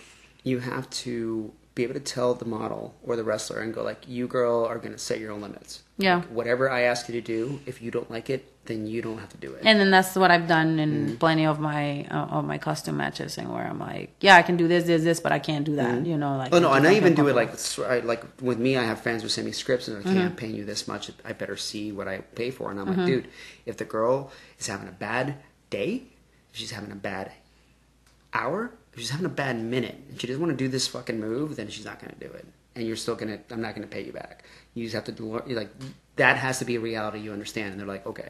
you have to be able to tell the model or the wrestler and go like, "You girl are going to set your own limits. Yeah. Like, whatever I ask you to do, if you don't like it, then you don't have to do it." and then that's what I've done in Mm-hmm. plenty of my uh, of my custom matches, and where I'm like, yeah, I can do this, this, this, but I can't do that. You know, like Oh no, and I even do it like like with me. I have fans who send me scripts and they're like, Mm-hmm. "Hey, I'm paying you this much. I better see what I pay for." And I'm like, "Dude, if the girl is having a bad day, if she's having a bad hour, if she's having a bad minute, and she doesn't want to do this fucking move, then she's not going to do it. And you're still gonna. I'm not going to pay you back. You just have to like that. Has to be a reality you understand." And they're like, "Okay."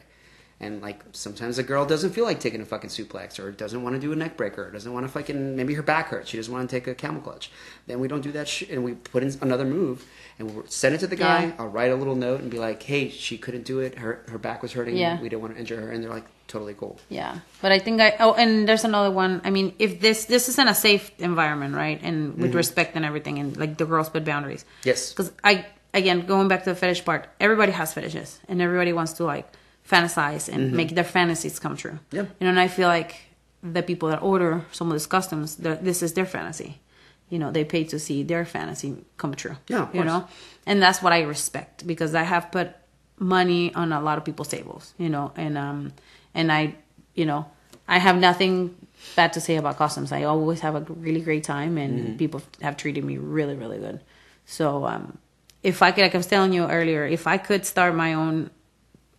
And like sometimes a girl doesn't feel like taking a fucking suplex or doesn't want to do a neck breaker or doesn't want to fucking maybe her back hurts. She doesn't want to take a camel clutch. Then we don't do that shit and we put in another move and we'll send it to the guy. Yeah. I'll write a little note and be like, "Hey, she couldn't do it. Her her back was hurting. Yeah. We didn't want to injure her." And they're like, "Totally cool." Yeah, but I think I oh, and there's another one. I mean, if this this is in a safe environment, right, and with mm-hmm. respect and everything, and like the girls put boundaries. Yes. Because I again going back to the fetish part, everybody has fetishes, and everybody wants to like fantasize and make their fantasies come true. Yeah. You know, and I feel like the people that order some of these customs, this is their fantasy. You know, they pay to see their fantasy come true. Yeah, you know, and that's what I respect because I have put money on a lot of people's tables. You know, and um, and I, you know, I have nothing bad to say about customs. I always have a really great time, and Mm-hmm. people have treated me really, really good. So, um, if I could, like I was telling you earlier, if I could start my own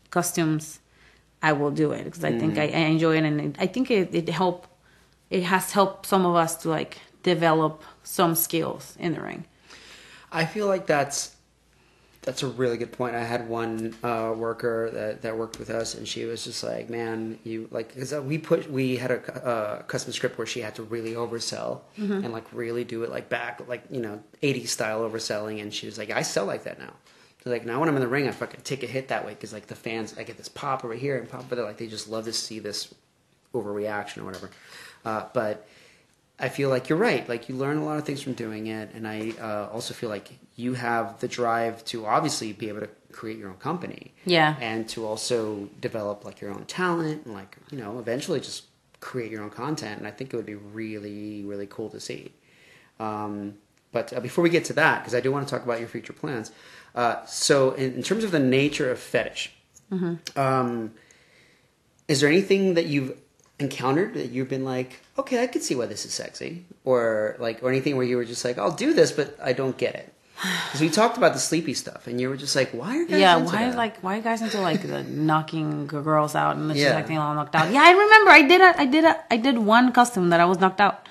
customs, I will do it because I think I, I enjoy it, and it, I think it it help. It has helped some of us to like develop some skills in the ring. I feel like that's that's a really good point. I had one uh, worker that, that worked with us, and she was just like, "Man, you like because we put we had a uh, custom script where she had to really oversell and like really do it like back like you know 80s style overselling." And she was like, "I sell like that now." So like now when I'm in the ring, I fucking take a hit that way because like the fans, I get this pop over here and pop over there. Like they just love to see this overreaction or whatever. Uh, but I feel like you're right. Like you learn a lot of things from doing it, and I uh, also feel like you have the drive to obviously be able to create your own company. Yeah. and to also develop like your own talent and like you know eventually just create your own content. And I think it would be really really cool to see. Um, but uh, before we get to that, because I do want to talk about your future plans. Uh, so in, in terms of the nature of fetish, um, is there anything that you've encountered that you've been like, okay, I could see why this is sexy, or like, or anything where you were just like, I'll do this, but I don't get it. Because we talked about the sleepy stuff, and you were just like, why are guys yeah, into why that? like why are you guys into like the knocking girls out and just Yeah. acting all knocked out? Yeah, I remember I did a I did a I did one custom that I was knocked out.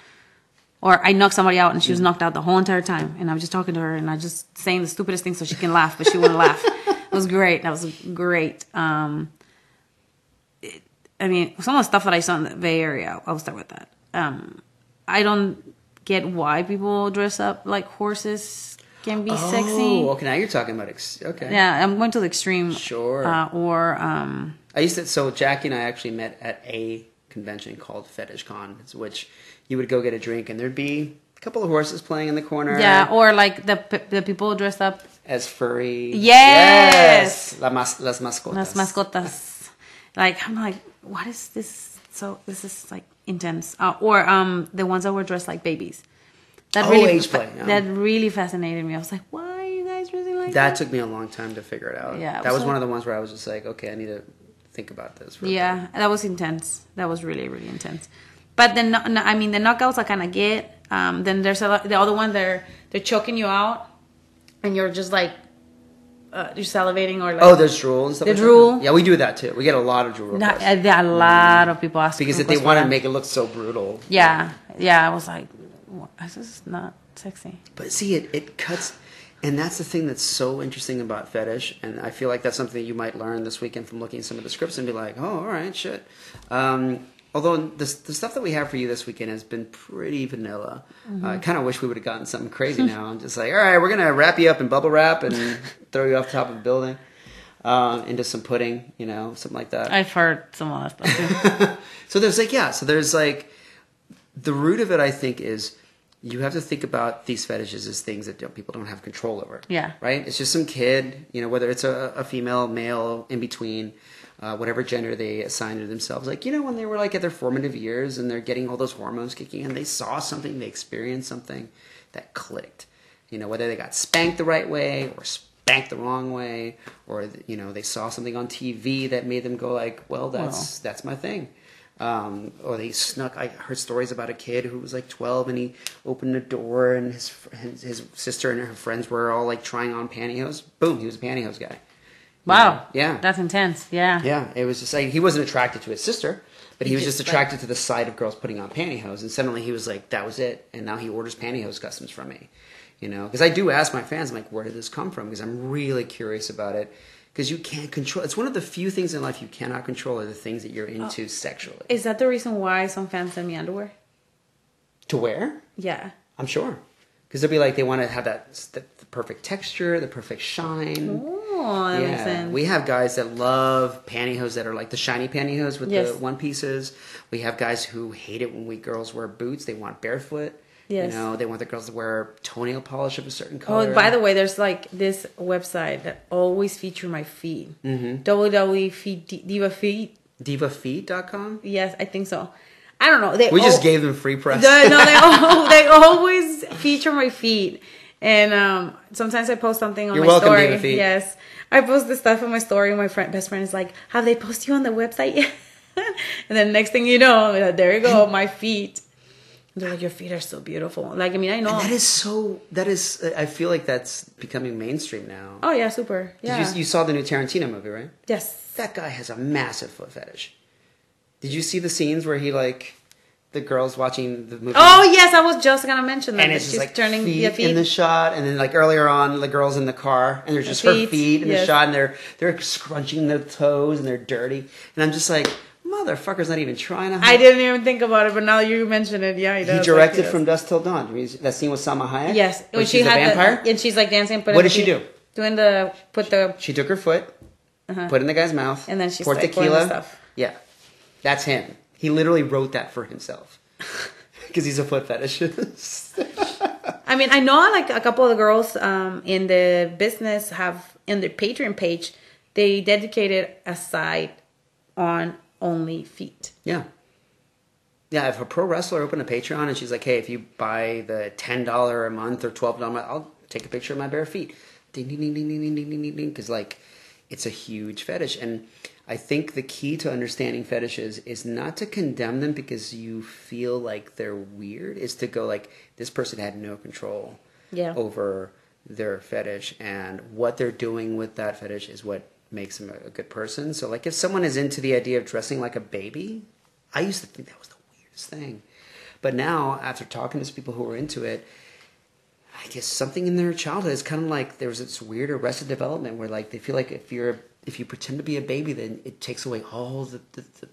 Or I knocked somebody out and she was knocked out the whole entire time. And I was just talking to her and I just saying the stupidest things so she can laugh, but she wouldn't laugh. It was great. That was great. Um, it, I mean, some of the stuff that I saw in the Bay Area, I'll start with that. Um, I don't get why people dress up like horses can be oh, sexy. okay, now you're talking about ex- okay. Yeah, I'm going to the extreme. Sure. Uh, or um, I used to. So Jackie and I actually met at a convention called Fetish Con, which you would go get a drink, and there'd be a couple of horses playing in the corner. yeah, or like the the people dressed up as furry. Yes! La mas- las mascotas. Las mascotas. Like I'm like, what is this? So this is like intense. Uh, or um, the ones that were dressed like babies. That Oh, really age play, yeah. that really fascinated me. I was like, why are you guys dressing like That that? took me a long time to figure it out. Yeah, it that was was one of the ones where I was just like, okay, I need to think about this. Yeah, that was intense. That was really really intense. But then, no- no- I mean, the knockouts I kind of get. Um, then there's a lot, the other one they're they're choking you out, and you're just like uh, you're salivating or like Oh, there's drool and stuff. The like drool. That? Yeah, we do that too. We get a lot of drool Not, uh, there are a lot of people asking because if they want to make it look so brutal. Yeah, yeah. I was like, this is not sexy. But see, it, it cuts, and that's the thing that's so interesting about fetish. And I feel like that's something that you might learn this weekend from looking at some of the scripts and be like, oh, all right, shit. Um, although the, the stuff that we have for you this weekend has been pretty vanilla. Mm-hmm. I kind of wish we would have gotten something crazy now. I'm just like, all right, we're going to wrap you up in bubble wrap and throw you off the top of the building. Um, into some pudding, you know, something like that. I've heard some of that stuff. So there's like yeah, so there's like the root of it. I think is you have to think about these fetishes as things that people don't have control over. Yeah. right. It's just some kid, you know, whether it's a, a female, male, in between, uh, whatever gender they assign to themselves. Like you know, when they were like at their formative years and they're getting all those hormones kicking in, they saw something, they experienced something that clicked. You know, whether they got spanked the right way or spanked the wrong way, or you know, they saw something on TV that made them go like, "Well, that's that's my thing." Um, or they snuck. I heard stories about a kid who was like 12 and he opened a door and his his, his sister and her friends were all like trying on pantyhose. Boom, he was a pantyhose guy. Wow. Yeah. That's intense. Yeah. Yeah, it was just like he wasn't attracted to his sister, but he, He was just, just like- attracted to the sight of girls putting on pantyhose. And suddenly he was like, that was it. And now he orders pantyhose customs from me. You know, because I do ask my fans, I'm like, where did this come from? Because I'm really curious about it. Because you can't control. It's one of the few things in life you cannot control are the things that you're into Oh. sexually. Is that the reason why some fans send me underwear? to wear, Yeah. I'm sure. Because they'll be like, they want to have that the, the perfect texture, the perfect shine. Oh, sense. we have guys that love pantyhose that are like the shiny pantyhose with Yes. the one pieces. We have guys who hate it when we girls wear boots. They want barefoot. Yes. You know, they want the girls to wear toenail polish of a certain color. Oh, by the way, there's like this website that always feature my feet. Mm-hmm. www feet diva feet. divafeet.com. Yes, I think so. I don't know. They We just gave them free press. The- no, they they always feature my feet, and um, sometimes I post something on You're my welcome, story. Diva Feet. Yes, I post the stuff on my story. and My friend, best friend, is like, "Have they posted you on the website yet?" and then next thing you know, there you go, my feet. They're like, "Your feet are so beautiful." Like, I mean, I know. And that is so. That is. I feel like that's becoming mainstream now. oh yeah, super. Yeah. You, you saw the new Tarantino movie, right? yes. That guy has a massive foot fetish. Did you see the scenes where he like the girls watching the movie? Oh yes, I was just gonna mention that. and it's just she's like turning feet, the feet. in the shot, and then like earlier on, the girls in the car, and there's just her feet, feet in the shot, and they're they're scrunching their toes and they're dirty, and I'm just like, motherfucker's not even trying to. I didn't even think about it, but now you mention it, yeah, he He directed like, yes. from Dusk Till Dawn. Did you see That scene with Salma Hayek. Yes, when when she she's a vampire. the and she's like dancing. Put What did she do? Doing the put the She took her foot, put it in the guy's mouth, Uh-huh. And then she poured like, tequila. the stuff. Yeah, that's him. He literally wrote that for himself because he's a foot fetishist. I mean, I know like a couple of the girls um, in the business have in their Patreon page, they dedicated a site on only feet. Yeah. Yeah, if a pro wrestler opened a Patreon and she's like, "Hey, if you buy the ten dollar a month or twelve dollar, I'll take a picture of my bare feet." Ding ding ding ding ding ding ding ding ding ding, because like, it's a huge fetish, and I think the key to understanding fetishes is not to condemn them because you feel like they're weird. Is to go like, this person had no control Yeah. over their fetish, and what they're doing with that fetish is what makes them a, good person. So, like, if someone is into the idea of dressing like a baby, I used to think that was the weirdest thing. But now, after talking to people who were into it, I guess something in their childhood is kind of like there was this weird arrested development where like they feel like if you're if you pretend to be a baby, then it takes away all the the, the,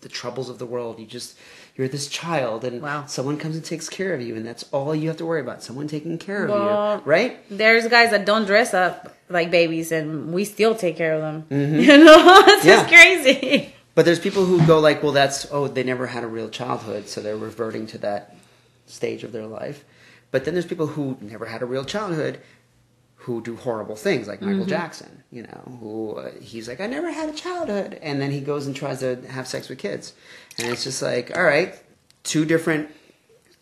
the troubles of the world. You just you're this child, and Wow. someone comes and takes care of you, and that's all you have to worry about. Someone taking care of Well, you, right? There's guys that don't dress up like babies, and we still take care of them. You know, it's Mm-hmm. Yeah. just crazy. But there's people who go like, well, that's oh, they never had a real childhood, so they're reverting to that stage of their life. But then there's people who never had a real childhood, who do horrible things, like Michael Mm-hmm. Jackson. You know, who uh, he's like, I never had a childhood, and then he goes and tries to have sex with kids, and it's just like, all right, two different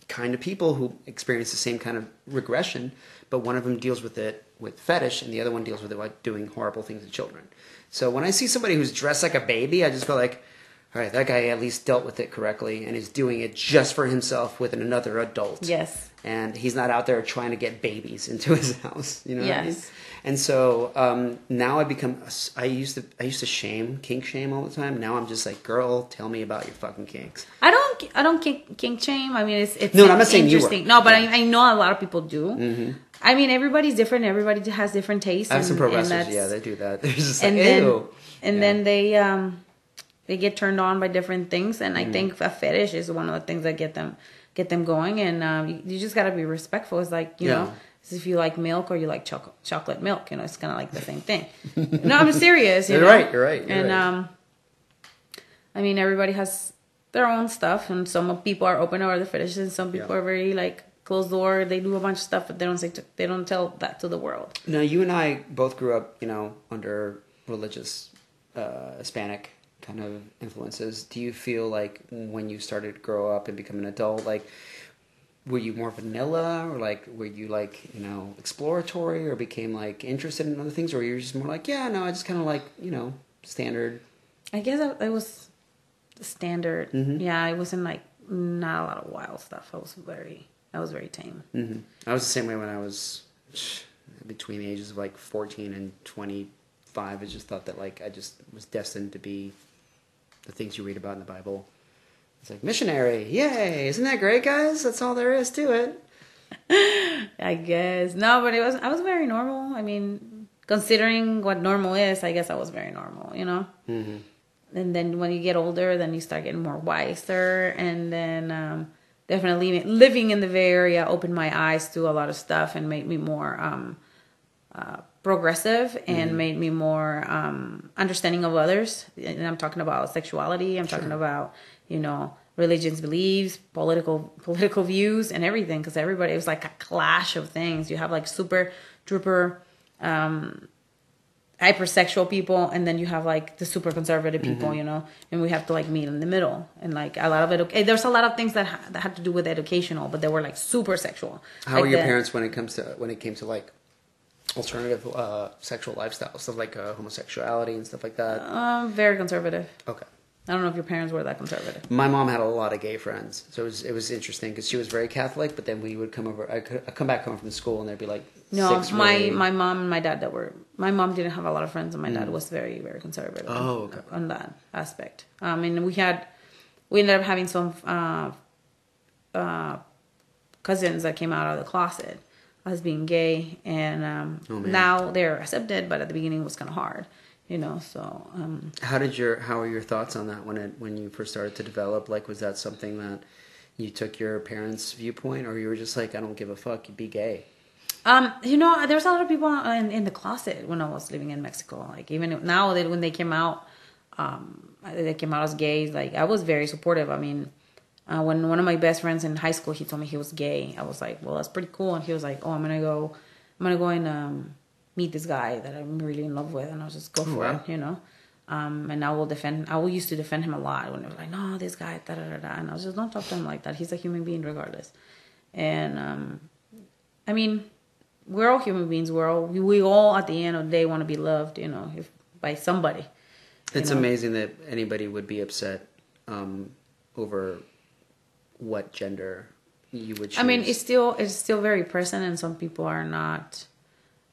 kind of people who experience the same kind of regression, but one of them deals with it with fetish, and the other one deals with it like doing horrible things to children. So when I see somebody who's dressed like a baby, I just feel like, all right, that guy at least dealt with it correctly, and is doing it just for himself with another adult. Yes. And he's not out there trying to get babies into his house. You know what I mean? And so um, now I become. I used to. I used to shame, kink shame all the time. Now I'm just like, girl, tell me about your fucking kinks. I don't. I don't kink, kink shame. I mean, it's it's No, I'm not saying you were. interesting. No, but Yeah. Mm-hmm. I, I know a lot of people do. I mean, everybody's different. Everybody has different tastes. I have some pro and wrestlers. that's- Yeah, they do that. They're just like, and then ew. and Yeah. then they um they get turned on by different things and Mm-hmm. i think a fetish is one of the things that get them get them going and um, you, you just got to be respectful it's like you Yeah. know it's if you like milk or you like chocolate chocolate milk you know it's kind of like the same thing no i'm serious you You're know? right, you're right, you're and right. um i mean everybody has their own stuff and some people are open to other fetishes and some people Yeah. are very like closed door they do a bunch of stuff but they don't say to, they don't tell that to the world Now, you and I both grew up, you know, under religious uh, Hispanic kind of influences. Do you feel like when you started to grow up and become an adult, like, were you more vanilla, or like, were you like, you know, exploratory, or became like interested in other things, or you were just more like, yeah, no, I just kind of like, you know, standard. I guess I, it was standard. Mm-hmm. Yeah, it wasn't like not a lot of wild stuff. I was very, I was very tame. hmm I was the same way when I was between the ages of like 14 and 25. I just thought that like I just was destined to be the things you read about in the Bible. It's like missionary, yay! Isn't that great, guys? That's all there is to it. I guess no, but it was. I was very normal. I mean, considering what normal is, I guess I was very normal. You know. Mm-hmm. And then when you get older, then you start getting more wiser, and then um, definitely living in the Bay Area opened my eyes to a lot of stuff and made me more um, uh, progressive and made me more um, understanding of others. And I'm talking about sexuality. I'm talking about you know religions, beliefs, political political views, and everything. Because everybody, it was like a clash of things. You have like super duper um, hypersexual people, and then you have like the super conservative people. Mm-hmm. You know, and we have to like meet in the middle. And like a lot of it, okay, there's a lot of things that ha- that had to do with educational, but they were like super sexual. How Like were your the- parents when it comes to when it came to like alternative uh, sexual lifestyles, stuff like uh, homosexuality and stuff like that? Um, very conservative. Okay. I don't know if your parents were that conservative. My mom had a lot of gay friends, so it was it was interesting because she was very Catholic. But then we would come over. I could I'd come back home from school, and there'd be like No, six my really- my mom and my dad that were my mom didn't have a lot of friends, and my dad was very very conservative. Mm. Oh, on, okay. on that aspect. I mean, we had we ended up having some uh, uh, cousins that came out of the closet as being gay, and um, Oh, now they're accepted. But at the beginning, it was kind of hard, you know. So um, How did your How are your thoughts on that when it when you first started to develop? Like, was that something that you took your parents' viewpoint, or you were just like, I don't give a fuck, you be gay? Um, you know, there's a lot of people in, in the closet when I was living in Mexico. Like even now that when they came out, um, they came out as gays. Like I was very supportive. I mean, uh, when one of my best friends in high school he told me he was gay, I was like, well, that's pretty cool. And he was like, oh, I'm gonna go, I'm gonna go and um, meet this guy that I'm really in love with, and I'll just go for wow. it, you know. Um, and I will defend. I will used to defend him a lot when it was like, no, this guy, da da da da. And I was just don't talk to him like that. He's a human being regardless. And um, I mean, we're all human beings. We're all we all at the end of the day want to be loved, you know, if by somebody. It's know? amazing that anybody would be upset um, over what gender you would choose. I mean, it's still it's still very present, and some people are not.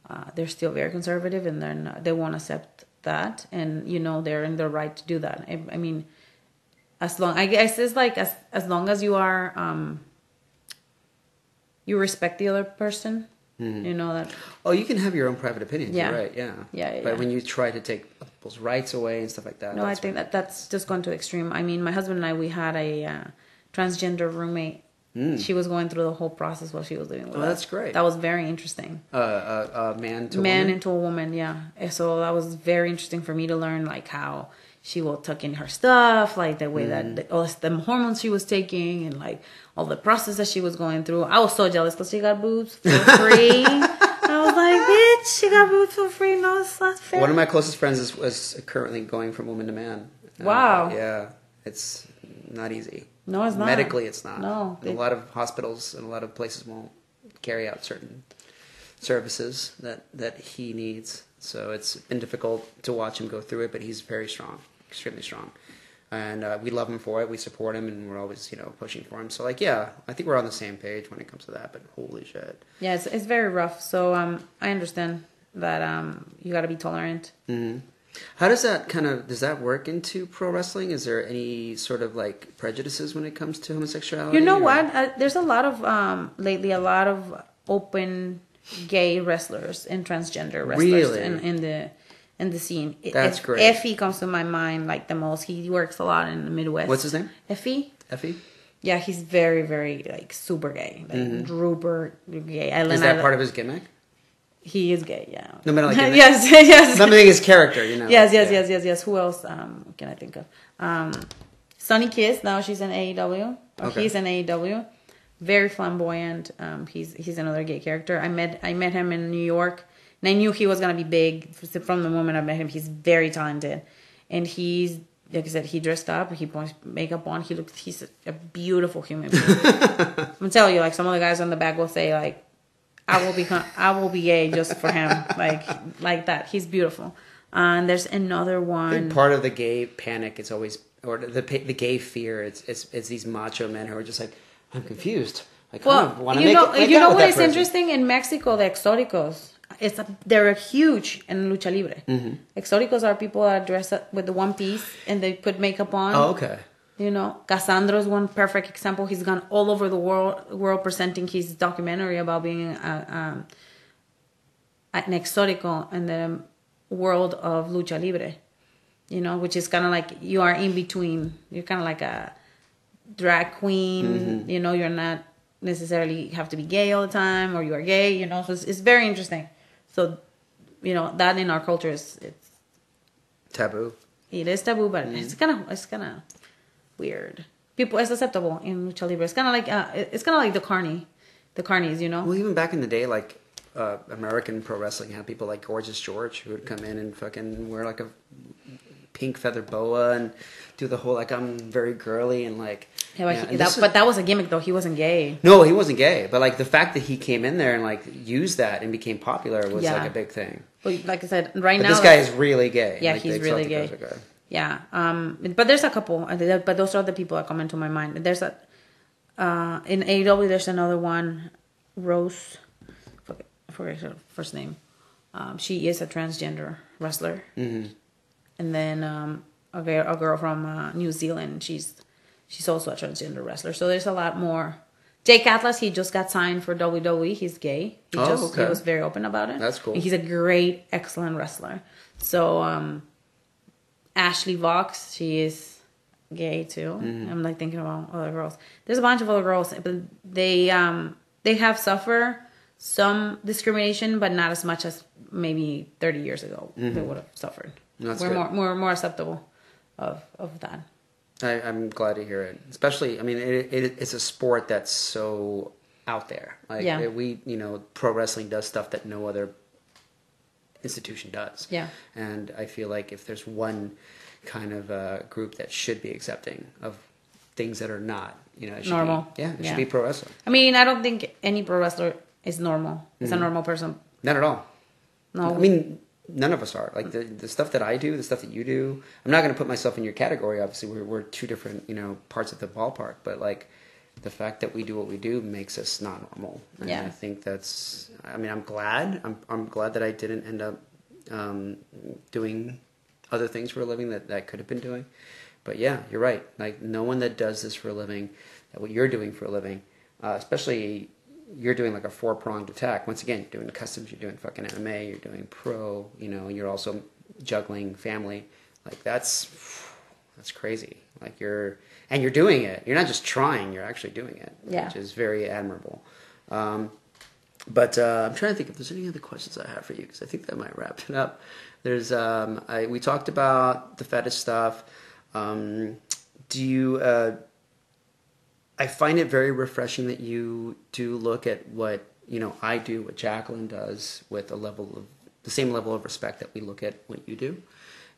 Uh, they're still very conservative, and they're not, they won't accept that, and you know they're in their right to do that. I, I mean, as long I guess it's like as as long as you are um, you respect the other person, you know that oh, you can have your own private opinions. Yeah. You're right. Yeah. Yeah, yeah, But yeah. when you try to take people's rights away and stuff like that, No, I think that that's just gone to extreme. I mean, my husband and I, we had a uh, transgender roommate. She was going through the whole process while she was living with Mm. Oh, us. that's great. That was very interesting. uh, uh, uh, man to Man woman. into a woman, yeah. And so that was very interesting for me to learn, like how she will tuck in her stuff, like the way Mm. that the, all the hormones she was taking, and like all the process that she was going through. I was so jealous because she got boobs for free. I was like, bitch, She got boobs for free. No, it's not fair. One of my closest friends is, is currently going from woman to man. Wow. yeah, it's not easy. No, it's not. Medically, it's not. No, a lot of hospitals and a lot of places won't carry out certain services that that he needs. So it's been difficult to watch him go through it, but he's very strong, extremely strong, and uh, we love him for it. We support him, and we're always you know pushing for him. So like, yeah, I think we're on the same page when it comes to that. But holy shit, Yeah, it's, it's very rough. So um, I understand that um, you got to be tolerant. hmm How does that kind of does that work into pro wrestling? Is there any sort of like prejudices when it comes to homosexuality? You know or- what? Uh, there's a lot of um, lately a lot of open gay wrestlers and transgender wrestlers Really? in, in the in the scene. I- That's Eff- great. Effy comes to my mind like the most. He works a lot in the Midwest. What's his name? Effy. Effy. Yeah, he's very, very like super gay, like Rupert gay. I, Mm-hmm. Is that part of his gimmick? He is gay. Yeah. No matter like yes, yes. Something his character, you know. yes, yes, Yeah. yes, yes, yes. Who else um, can I think of? Um, Sonny Kiss. Now she's in AEW. Or Okay. He's in AEW. Very flamboyant. Um, he's he's another gay character. I met I met him in New York, and I knew he was gonna be big from the moment I met him. He's very talented, and he's like I said, he dressed up. He put makeup on. He looks. He's a, a beautiful human being. I'm telling you, like some of the guys on the back will say, like, I will be I will be gay just for him, like, like that. He's beautiful. Uh, and there's another one. part of the gay panic is always, or the the gay fear. It's it's, it's these macho men who are just like, I'm confused. I kind well, of want to you make know, it, you know what is person. interesting in Mexico? The exoticos. It's a, they're huge in lucha libre. Mm-hmm. Exoticos are people that dress up with the one piece and they put makeup on. Oh, okay. You know, Cassandro is one perfect example. He's gone all over the world, world presenting his documentary about being a, um, an exotico in the world of lucha libre. You know, which is kind of like you are in between. You're kind of like a drag queen. Mm-hmm. You know, you're not necessarily have to be gay all the time, or you are gay. You know, so it's, it's very interesting. So, you know, that in our culture is it's Taboo. it is taboo, but Mm-hmm. it's kind of it's kind of weird. People, it's acceptable in lucha libre. It's kind of like uh, it's kind of like the carny, the carnies, you know. Well, even back in the day, like uh, American pro wrestling had people like Gorgeous George who would come in and fucking wear like a pink feather boa and do the whole like I'm very girly and like. Yeah, but, yeah, he, that, this but that was a gimmick, though. He wasn't gay. No, he wasn't gay, but like the fact that he came in there and like used that and became popular was Yeah. like a big thing. But like I said, right But now, this guy is really gay. Yeah, Like, he's really gay. good. Yeah, um, but there's a couple, uh, but those are the people that come into my mind. There's a uh, in AEW. There's another one, Rose. forget- I forget her first name. Um, she is a transgender wrestler, Mm-hmm. and then um, a, girl, a girl from uh, New Zealand. She's she's also a transgender wrestler. So there's a lot more. Jake Atlas, he just got signed for WWE. He's gay. He Oh, just okay. he was very open about it. That's cool. And he's a great, excellent wrestler. So um, Ashley Vox, she is gay too. Mm-hmm. I'm like thinking about other girls. There's a bunch of other girls, but they um they have suffered some discrimination, but not as much as maybe 30 years ago they would have suffered. Mm-hmm. That's We're good. more more more acceptable of of that. I, I'm glad to hear it. Especially, I mean, it, it, it's a sport that's so out there. Like Yeah. it- we, you know, pro wrestling does stuff that no other institution does. Yeah. And I feel like if there's one kind of uh, group that should be accepting of things that are not, you know, it Normal. Be, yeah, it Yeah. should be pro wrestling. I mean, I don't think any pro wrestler is normal. Is a normal person. Not at all. No. Mm-hmm. I mean, none of us are. Like the the stuff that I do, the stuff that you do. I'm not going to put myself in your category. Obviously, we're we're two different, you know, parts of the ballpark. But like, the fact that we do what we do makes us not normal. And Yeah. I think that's. I mean, I'm glad. I'm I'm glad that I didn't end up um, doing other things for a living that that could have been doing. But yeah, you're right. Like no one that does this for a living, that what you're doing for a living, uh, especially you're doing like a four pronged attack. Once again, you're doing customs, you're doing fucking MMA, you're doing pro, you know, you're also juggling family. Like that's that's crazy. Like you're and you're doing it. You're not just trying. You're actually doing it, Yeah. which is very admirable. Um, but uh, I'm trying to think if there's any other questions I have for you because I think that might wrap it up. There's um, I, we talked about the fetish stuff. Um, do you? Uh, I find it very refreshing that you do look at what you know I do what Jacqueline does with a level of the same level of respect that we look at what you do,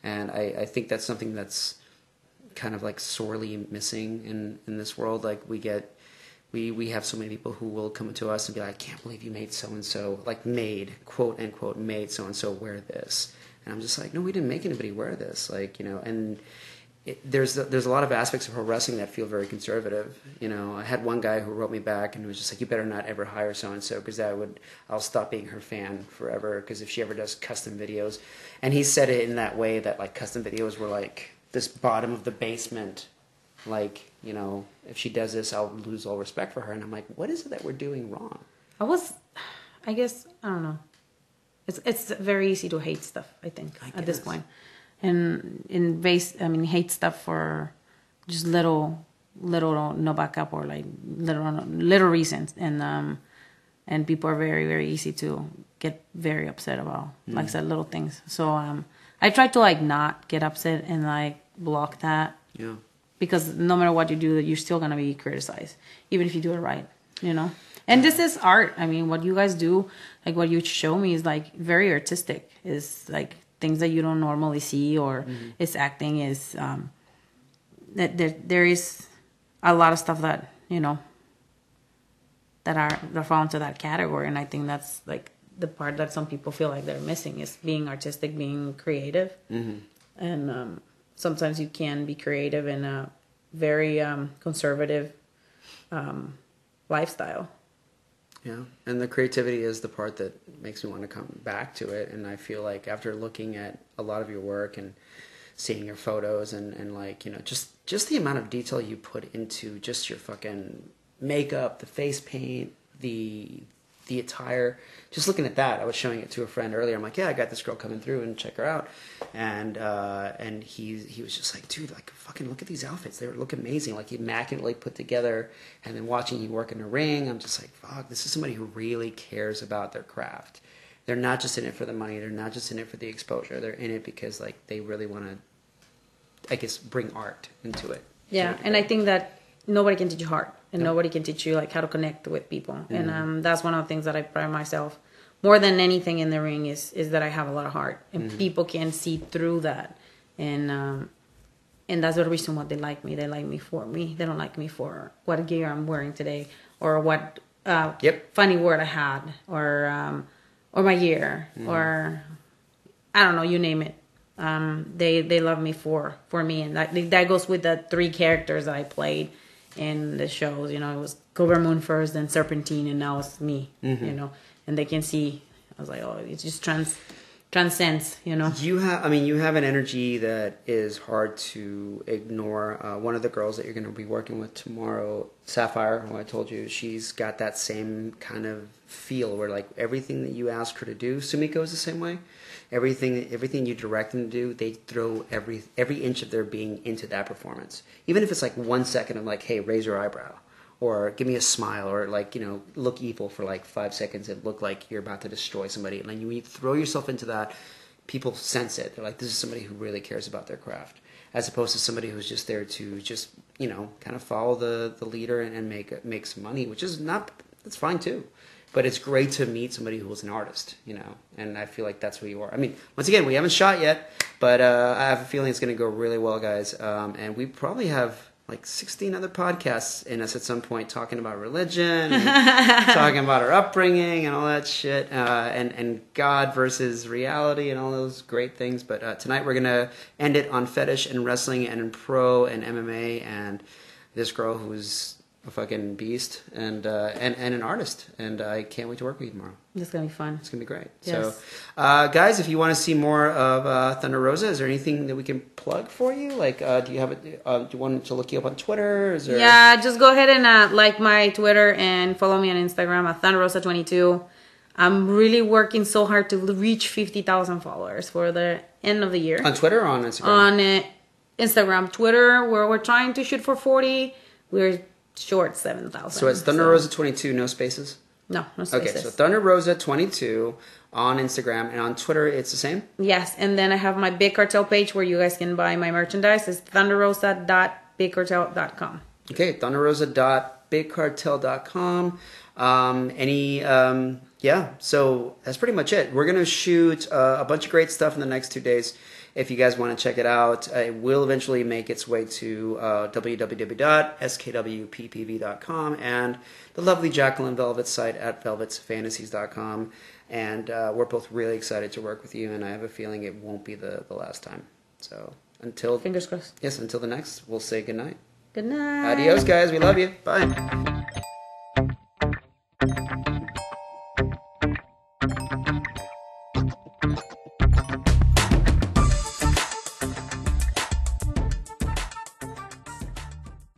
and I, I think that's something that's kind of like sorely missing in in this world. Like we get. We, we have so many people who will come to us and be like, I can't believe you made so and so, like made, quote unquote, made so and so wear this. And I'm just like, no, we didn't make anybody wear this. Like, you know, and it, there's there's a lot of aspects of pro wrestling that feel very conservative. You know, I had one guy who wrote me back and was just like, "You better not ever hire so and so because that would I'll stop being her fan forever because if she ever does custom videos." And he said it in that way that like custom videos were like this bottom of the basement, like you know, if she does this, I'll lose all respect for her. And I'm like, what is it that we're doing wrong? I was, I guess I don't know. It's it's very easy to hate stuff. I think I at this point, and in base, I mean, hate stuff for just little, little no backup or like little, little reasons, and um, and people are very, very easy to get very upset about, like I said, little things. So um, I try to like not get upset and like block that Yeah. because no matter what you do, you're still gonna be criticized, even if you do it right. You know. And this is art. I mean, what you guys do, like what you show me, is like very artistic. Is like things that you don't normally see, or it's acting. Is um, that there there is a lot of stuff that you know that are that fall into that category, and I think that's like the part that some people feel like they're missing is being artistic, being creative, and um, sometimes you can be creative in a very um, conservative um, lifestyle. Yeah, and the creativity is the part that makes me want to come back to it. And I feel like after looking at a lot of your work and seeing your photos and, and like you know just just the amount of detail you put into just your fucking makeup, the face paint, the the attire. Just looking at that, I was showing it to a friend earlier. I'm like, yeah, I got this girl coming through and check her out, and uh, and he he was just like, dude, like fucking look at these outfits. They look amazing, like immaculately put together. And then watching you work in a ring, I'm just like, fuck, this is somebody who really cares about their craft. They're not just in it for the money. They're not just in it for the exposure. They're in it because like they really want to, I guess, bring art into it. Yeah, and I think that nobody can teach you art, and nobody can teach you like how to connect with people, and um, that's one of the things that I pride myself more than anything in the ring is is that I have a lot of heart, and people can see through that, and um, and that's the reason why they like me. They like me for me. They don't like me for what gear I'm wearing today or what uh, Yep. funny word I had or um, or my gear or I don't know, you name it. Um, they they love me for for me, and that that goes with the three characters that I played in the shows. You know, it was Kobra Moon first, then Serpentine, and now it's me. You know, and they can see. I was like, oh, it just trans transcends. You know. You have, I mean, you have an energy that is hard to ignore. Uh, one of the girls that you're going to be working with tomorrow, Sapphire, who I told you, she's got that same kind of feel where like everything that you ask her to do, Sumiko is the same way. Everything, everything you direct them to do, they throw every every inch of their being into that performance. Even if it's like one second of like, hey, raise your eyebrow, or give me a smile, or like you know, look evil for like five seconds and look like you're about to destroy somebody. And then you throw yourself into that, people sense it. They're like, this is somebody who really cares about their craft, as opposed to somebody who's just there to just you know kind of follow the the leader and, and make make some money, which is not that's fine too. But it's great to meet somebody who was an artist, you know, and I feel like that's who you are. I mean, once again, we haven't shot yet, but uh, I have a feeling it's going to go really well, guys. Um, and we probably have like 16 other podcasts in us at some point talking about religion, and talking about our upbringing and all that shit, uh, and and God versus reality and all those great things. But uh, tonight we're gonna end it on fetish and wrestling and in pro and MMA and this girl who's a fucking beast and uh, and and an artist, and I can't wait to work with you tomorrow. It's gonna be fun. It's gonna be great. Yes. So, uh, guys, if you want to see more of uh, Thunder Rosa, is there anything that we can plug for you? Like, uh, do you have it? Uh, do you want to look you up on Twitter? There? Yeah, just go ahead and uh, like my Twitter and follow me on Instagram at Thunder Rosa twenty two. I'm really working so hard to reach 50,000 followers for the end of the year. On Twitter or on Instagram? On uh, Instagram, Twitter, where we're trying to shoot for 40, we're short 7,000. so it's Thunder Rosa twenty two, no spaces. No, no spaces. Okay, so Thunder Rosa twenty two on Instagram and on Twitter, it's the same. Yes, and then I have my Big Cartel page where you guys can buy my merchandise. It's thunderrosa.bigcartel.com. Okay, Thunder Rosa dot bigcartel.com. Um, any, um, yeah, so that's pretty much it. We're going to shoot uh, a bunch of great stuff in the next two days. If you guys want to check it out, it will eventually make its way to uh, www.skwppv.com and the lovely Jacqueline Velvet's site at velvetsfantasies.com. And uh, we're both really excited to work with you, and I have a feeling it won't be the, the last time. So until Fingers crossed. yes, until the next, we'll say goodnight. Good night. Adios, guys. We love you. Bye.